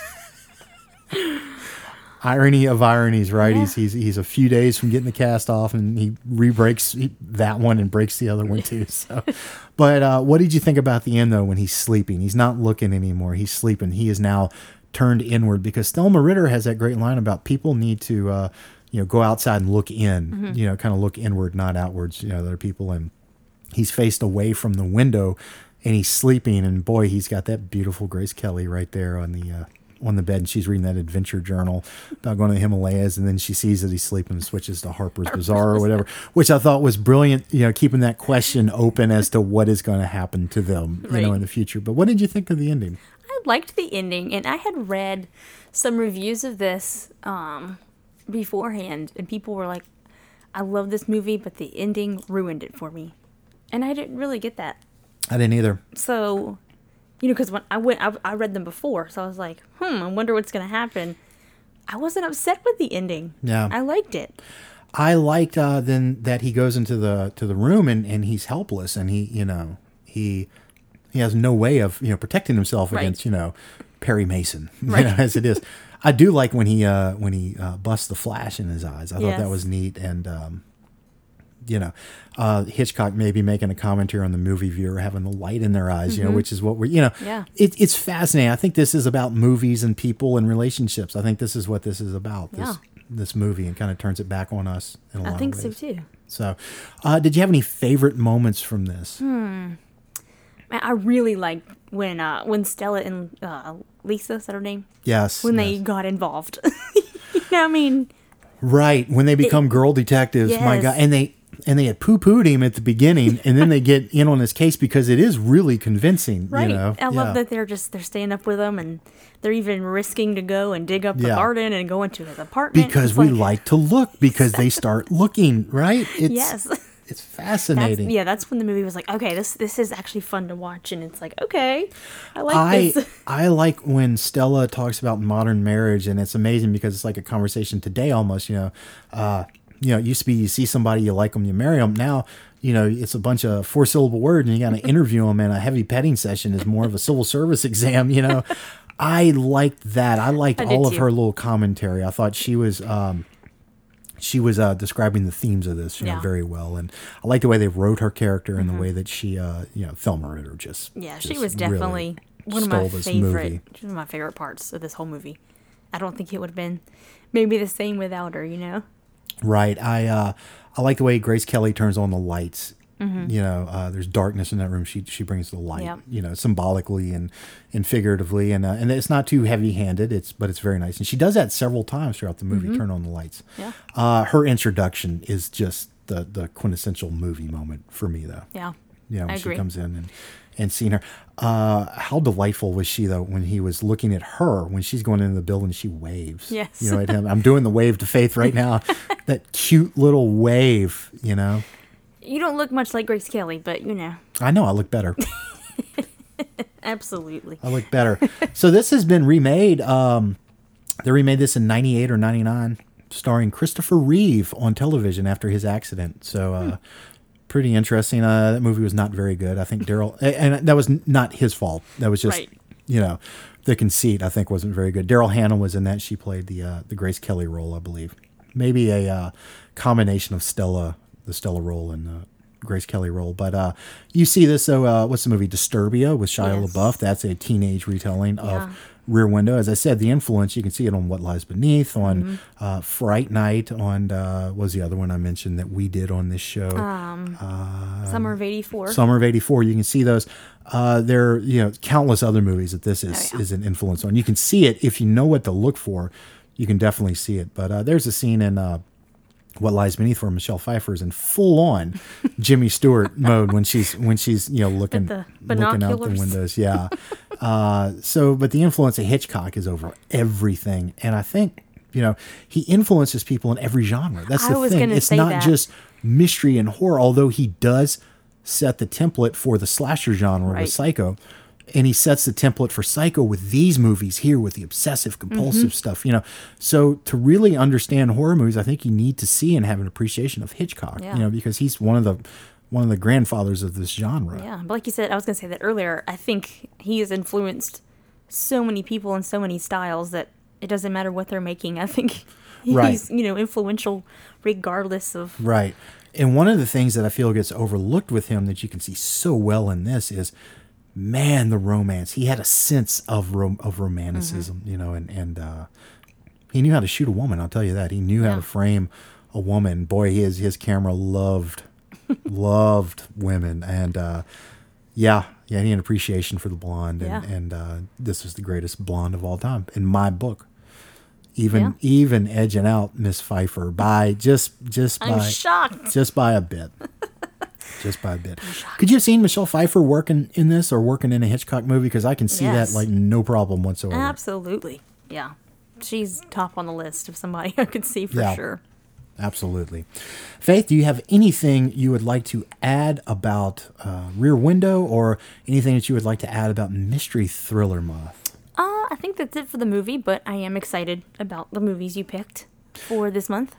Speaker 6: irony of ironies, right? He's he's he's a few days from getting the cast off, and he re-breaks that one and breaks the other one too. So, but uh, what did you think about the end though? When he's sleeping, he's not looking anymore. He's sleeping. He is now turned inward because Thelma Ritter has that great line about people need to, uh, you know, go outside and look in. You know, kind of look inward, not outwards. You know, there are people and he's faced away from the window and he's sleeping and boy he's got that beautiful grace kelly right there on the uh, on the bed and she's reading that adventure journal about going to the Himalayas, and then she sees that he's sleeping and switches to Harper's Bazaar or whatever, which I thought was brilliant. You know, keeping that question open as to what is going to happen to them, you know, in the future. But what did you think of the ending?
Speaker 5: I liked the ending, and I had read some reviews of this um, beforehand, and people were like, "I love this movie, but the ending ruined it for me," and I didn't really get that.
Speaker 6: I didn't either.
Speaker 5: So, you know, because when I went, I, I read them before, so I was like, "Hmm, I wonder what's gonna happen." I wasn't upset with the ending.
Speaker 6: Yeah.
Speaker 5: I liked it.
Speaker 6: I liked uh, then that he goes into the to the room and, and he's helpless and he you know he he has no way of you know protecting himself
Speaker 5: Right.
Speaker 6: against you know Perry Mason you know, as it is. I do like when he uh, when he uh, busts the flash in his eyes. I thought that was neat and um, you know uh, Hitchcock maybe making a commentary on the movie viewer having the light in their eyes you know which is what we're you know
Speaker 5: Mm-hmm. Yeah.
Speaker 6: it, it's fascinating. I think this is about movies and people and relationships. I think this is what this is about. This
Speaker 5: Yeah.
Speaker 6: this movie and kind of turns it back on us in a lot
Speaker 5: I think so too.
Speaker 6: So, uh, did you have any favorite moments from this?
Speaker 5: Hmm. I really liked when uh, when Stella and uh, Lisa, is that her name?
Speaker 6: Yes.
Speaker 5: When they got involved. you know, I mean,
Speaker 6: right when they become girl detectives, my God, and they and they had poo pooed him at the beginning, and then they get in on his case because it is really convincing.
Speaker 5: right?
Speaker 6: You know?
Speaker 5: I love
Speaker 6: Yeah.
Speaker 5: that they're just they're staying up with him and they're even risking to go and dig up the
Speaker 6: Yeah.
Speaker 5: garden and go into his apartment
Speaker 6: because
Speaker 5: It's
Speaker 6: we like to look because they start looking right. It's,
Speaker 5: Yes.
Speaker 6: it's
Speaker 5: That's,
Speaker 6: fascinating.
Speaker 5: yeah, that's when the movie was like, okay, this this is actually fun to watch, and it's like, okay, I like
Speaker 6: I
Speaker 5: this.
Speaker 6: I like when Stella talks about modern marriage, and it's amazing because it's like a conversation today almost. You know, uh, you know, it used to be you see somebody, you like them, you marry them. Now, you know, it's a bunch of four syllable words, and you got to interview them. And a heavy petting session is more of a civil service exam. You know, I liked that. I liked
Speaker 5: I
Speaker 6: all of
Speaker 5: too.
Speaker 6: her little commentary. I thought she was. Um, she was uh, describing the themes of this, you
Speaker 5: Yeah. Mm-hmm.
Speaker 6: very well, and I like the way they wrote her character and the way that she, uh, you know, Thelma Ritter just
Speaker 5: yeah, she
Speaker 6: just
Speaker 5: was
Speaker 6: really
Speaker 5: definitely one of my favorite,
Speaker 6: movie.
Speaker 5: one of my favorite parts of this whole movie. I don't think it would have been maybe the same without her, you know.
Speaker 6: Right. I uh, I like the way Grace Kelly turns on the lights. You know, uh, there's darkness in that room. She she brings the light.
Speaker 5: Yeah.
Speaker 6: You know, symbolically and and figuratively, and uh, and it's not too heavy handed. It's but it's very nice, and she does that several times throughout the movie. Turn on the lights.
Speaker 5: Yeah.
Speaker 6: Uh, her introduction is just the the quintessential movie moment for me, though.
Speaker 5: Yeah,
Speaker 6: Yeah, when she comes in and and seeing her. Uh, how delightful was she though when he was looking at her when she's going into the building? She waves.
Speaker 5: Yes.
Speaker 6: You know, at him. I'm doing the wave to faith right now. that cute little wave. You know.
Speaker 5: You don't look much like Grace Kelly, but you know,
Speaker 6: I know I look better.
Speaker 5: absolutely.
Speaker 6: I look better. so this has been remade. Um, they remade this in '98 or '99, starring Christopher Reeve on television after his accident. So. Uh, Pretty interesting. Uh, that movie was not very good. I think Daryl, and that was not his fault. That was just,
Speaker 5: Right.
Speaker 6: you know, the conceit. I think wasn't very good. Daryl Hannah was in that. She played the uh, the Grace Kelly role, I believe. Maybe a uh, combination of Stella, the Stella role, and uh, Grace Kelly role. But uh, you see this. So uh, what's the movie? Disturbia with Shia
Speaker 5: Yes.
Speaker 6: LaBeouf. That's a teenage retelling
Speaker 5: Yeah.
Speaker 6: of Rear Window. As I said, the influence you can see it on What Lies Beneath, on
Speaker 5: Mm-hmm.
Speaker 6: uh, Fright Night, on uh, what was the other one I mentioned that we did on this show.
Speaker 5: Summer of '84.
Speaker 6: Summer of '84. You can see those. Uh, there, you know, countless other movies that this is
Speaker 5: Oh, yeah.
Speaker 6: is an influence on. You can see it if you know what to look for. You can definitely see it. But uh, there's a scene in uh, What Lies Beneath where Michelle Pfeiffer is in full on Jimmy Stewart mode when she's when she's you know looking looking out the windows. Yeah. uh, so, but the influence of Hitchcock is over everything, and I think. You know, he influences people in every genre. That's the thing. It's not
Speaker 5: that.
Speaker 6: just mystery and horror, although he does set the template for the slasher genre
Speaker 5: Right.
Speaker 6: with Psycho. And he sets the template for Psycho with these movies here with the obsessive compulsive
Speaker 5: Mm-hmm.
Speaker 6: stuff, you know. So to really understand horror movies, I think you need to see and have an appreciation of Hitchcock,
Speaker 5: Yeah.
Speaker 6: you know, because he's one of the one of the grandfathers of this genre.
Speaker 5: Yeah, but like you said, I was gonna say that earlier. I think he has influenced so many people in so many styles that it doesn't matter what they're making. I think he's
Speaker 6: Right.
Speaker 5: you know influential regardless of
Speaker 6: Right. And one of the things that I feel gets overlooked with him that you can see so well in this is, man, the romance. He had a sense of rom- of romanticism,
Speaker 5: Mm-hmm.
Speaker 6: you know, and and uh, he knew how to shoot a woman. I'll tell you that. He knew how
Speaker 5: Yeah.
Speaker 6: to frame a woman. Boy, his his camera loved loved women, and uh, yeah, Yeah, he had an appreciation for the blonde, and,
Speaker 5: Yeah.
Speaker 6: and uh, this is the greatest blonde of all time in my book. Even
Speaker 5: Yeah.
Speaker 6: even edging out Miss Pfeiffer by just just
Speaker 5: I'm
Speaker 6: by
Speaker 5: shocked.
Speaker 6: just by a bit. just by a bit. Could you have seen Michelle Pfeiffer working in this or working in a Hitchcock movie? Because I can see
Speaker 5: Yes.
Speaker 6: that like no problem whatsoever.
Speaker 5: Absolutely. Yeah. She's top on the list of somebody I could see for
Speaker 6: Yeah.
Speaker 5: sure.
Speaker 6: Absolutely. Faith, do you have anything you would like to add about uh, Rear Window or anything that you would like to add about Mystery Thriller Month?
Speaker 5: Uh, I think that's it for the movie, but I am excited about the movies you picked for this month.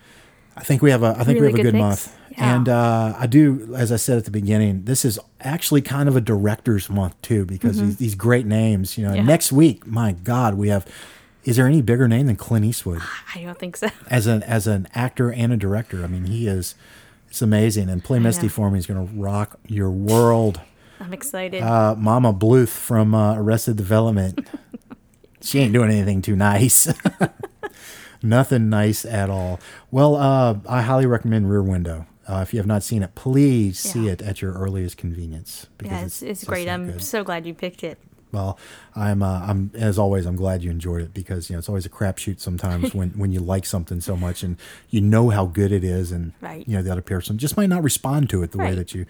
Speaker 6: I think we have a I think we have a
Speaker 5: good
Speaker 6: good month.
Speaker 5: Yeah.
Speaker 6: And uh, I do, as I said at the beginning, this is actually kind of a director's month too, because these, these great names. You know.
Speaker 5: Yeah.
Speaker 6: next week, my God, we have. Is there any bigger name than Clint Eastwood
Speaker 5: I don't think so.
Speaker 6: as an as an actor and a director? I mean, he is. It's amazing. And Play Misty for Me is going to rock your world.
Speaker 5: I'm excited.
Speaker 6: Uh, Mama Bluth from uh, Arrested Development. she ain't doing anything too nice. Nothing nice at all. Well, uh, I highly recommend Rear Window. Uh, if you have not seen it, please see it at your earliest convenience.
Speaker 5: yeah, it's, it's great. I'm
Speaker 6: good.
Speaker 5: so glad you picked it.
Speaker 6: Well, I'm, uh, I'm as always. I'm glad you enjoyed it because you know it's always a crapshoot sometimes when when you like something so much and you know how good it is, and
Speaker 5: Right.
Speaker 6: you know the other person just might not respond to it the way that you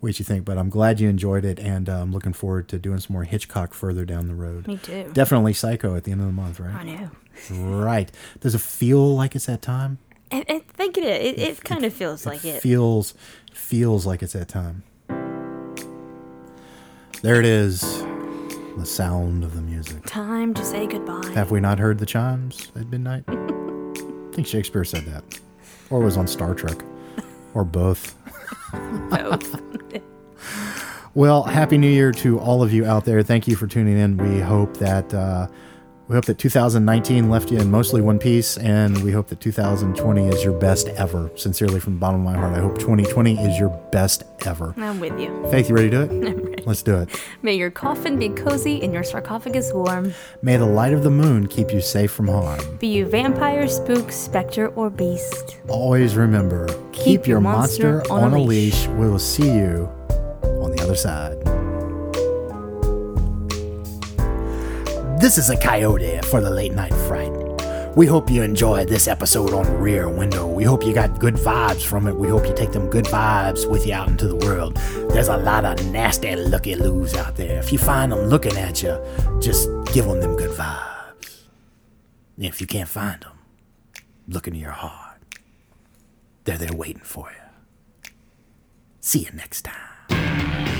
Speaker 6: way you think. But I'm glad you enjoyed it, and uh, I'm looking forward to doing some more Hitchcock further down the road.
Speaker 5: Me too.
Speaker 6: Definitely Psycho at the end of the month, right?
Speaker 5: I know.
Speaker 6: Right. Does it feel like it's that time?
Speaker 5: I, I think it is. It, it kind of feels like it.
Speaker 6: Feels feels like it's that time. There it is. The sound of the music.
Speaker 5: Time to say goodbye.
Speaker 6: Have we not heard the chimes at midnight? I think Shakespeare said that. Or was on Star Trek. Or both.
Speaker 5: Both.
Speaker 6: Well, happy New Year to all of you out there. Thank you for tuning in. We hope that uh, we hope that 2019 left you in mostly one piece, and we hope that 2020 is your best ever. Sincerely, from the bottom of my heart, I hope 2020 is your best ever.
Speaker 5: I'm with you.
Speaker 6: Faith, you ready to do it? Let's do it.
Speaker 5: May your coffin be cozy and your sarcophagus warm.
Speaker 6: May the light of the moon keep you safe from harm.
Speaker 5: Be you vampire, spook, specter, or beast.
Speaker 6: Always remember, keep, your, monster, on, a leash. We will see you on the other side.
Speaker 4: This is a coyote for the late night fright. We hope you enjoyed this episode on Rear Window. We hope you got good vibes from it. We hope you take them good vibes with you out into the world. There's a lot of nasty looky loos out there. If you find them looking at you, just give them them good vibes. And if you can't find them, look into your heart. They're there waiting for you. See you next time.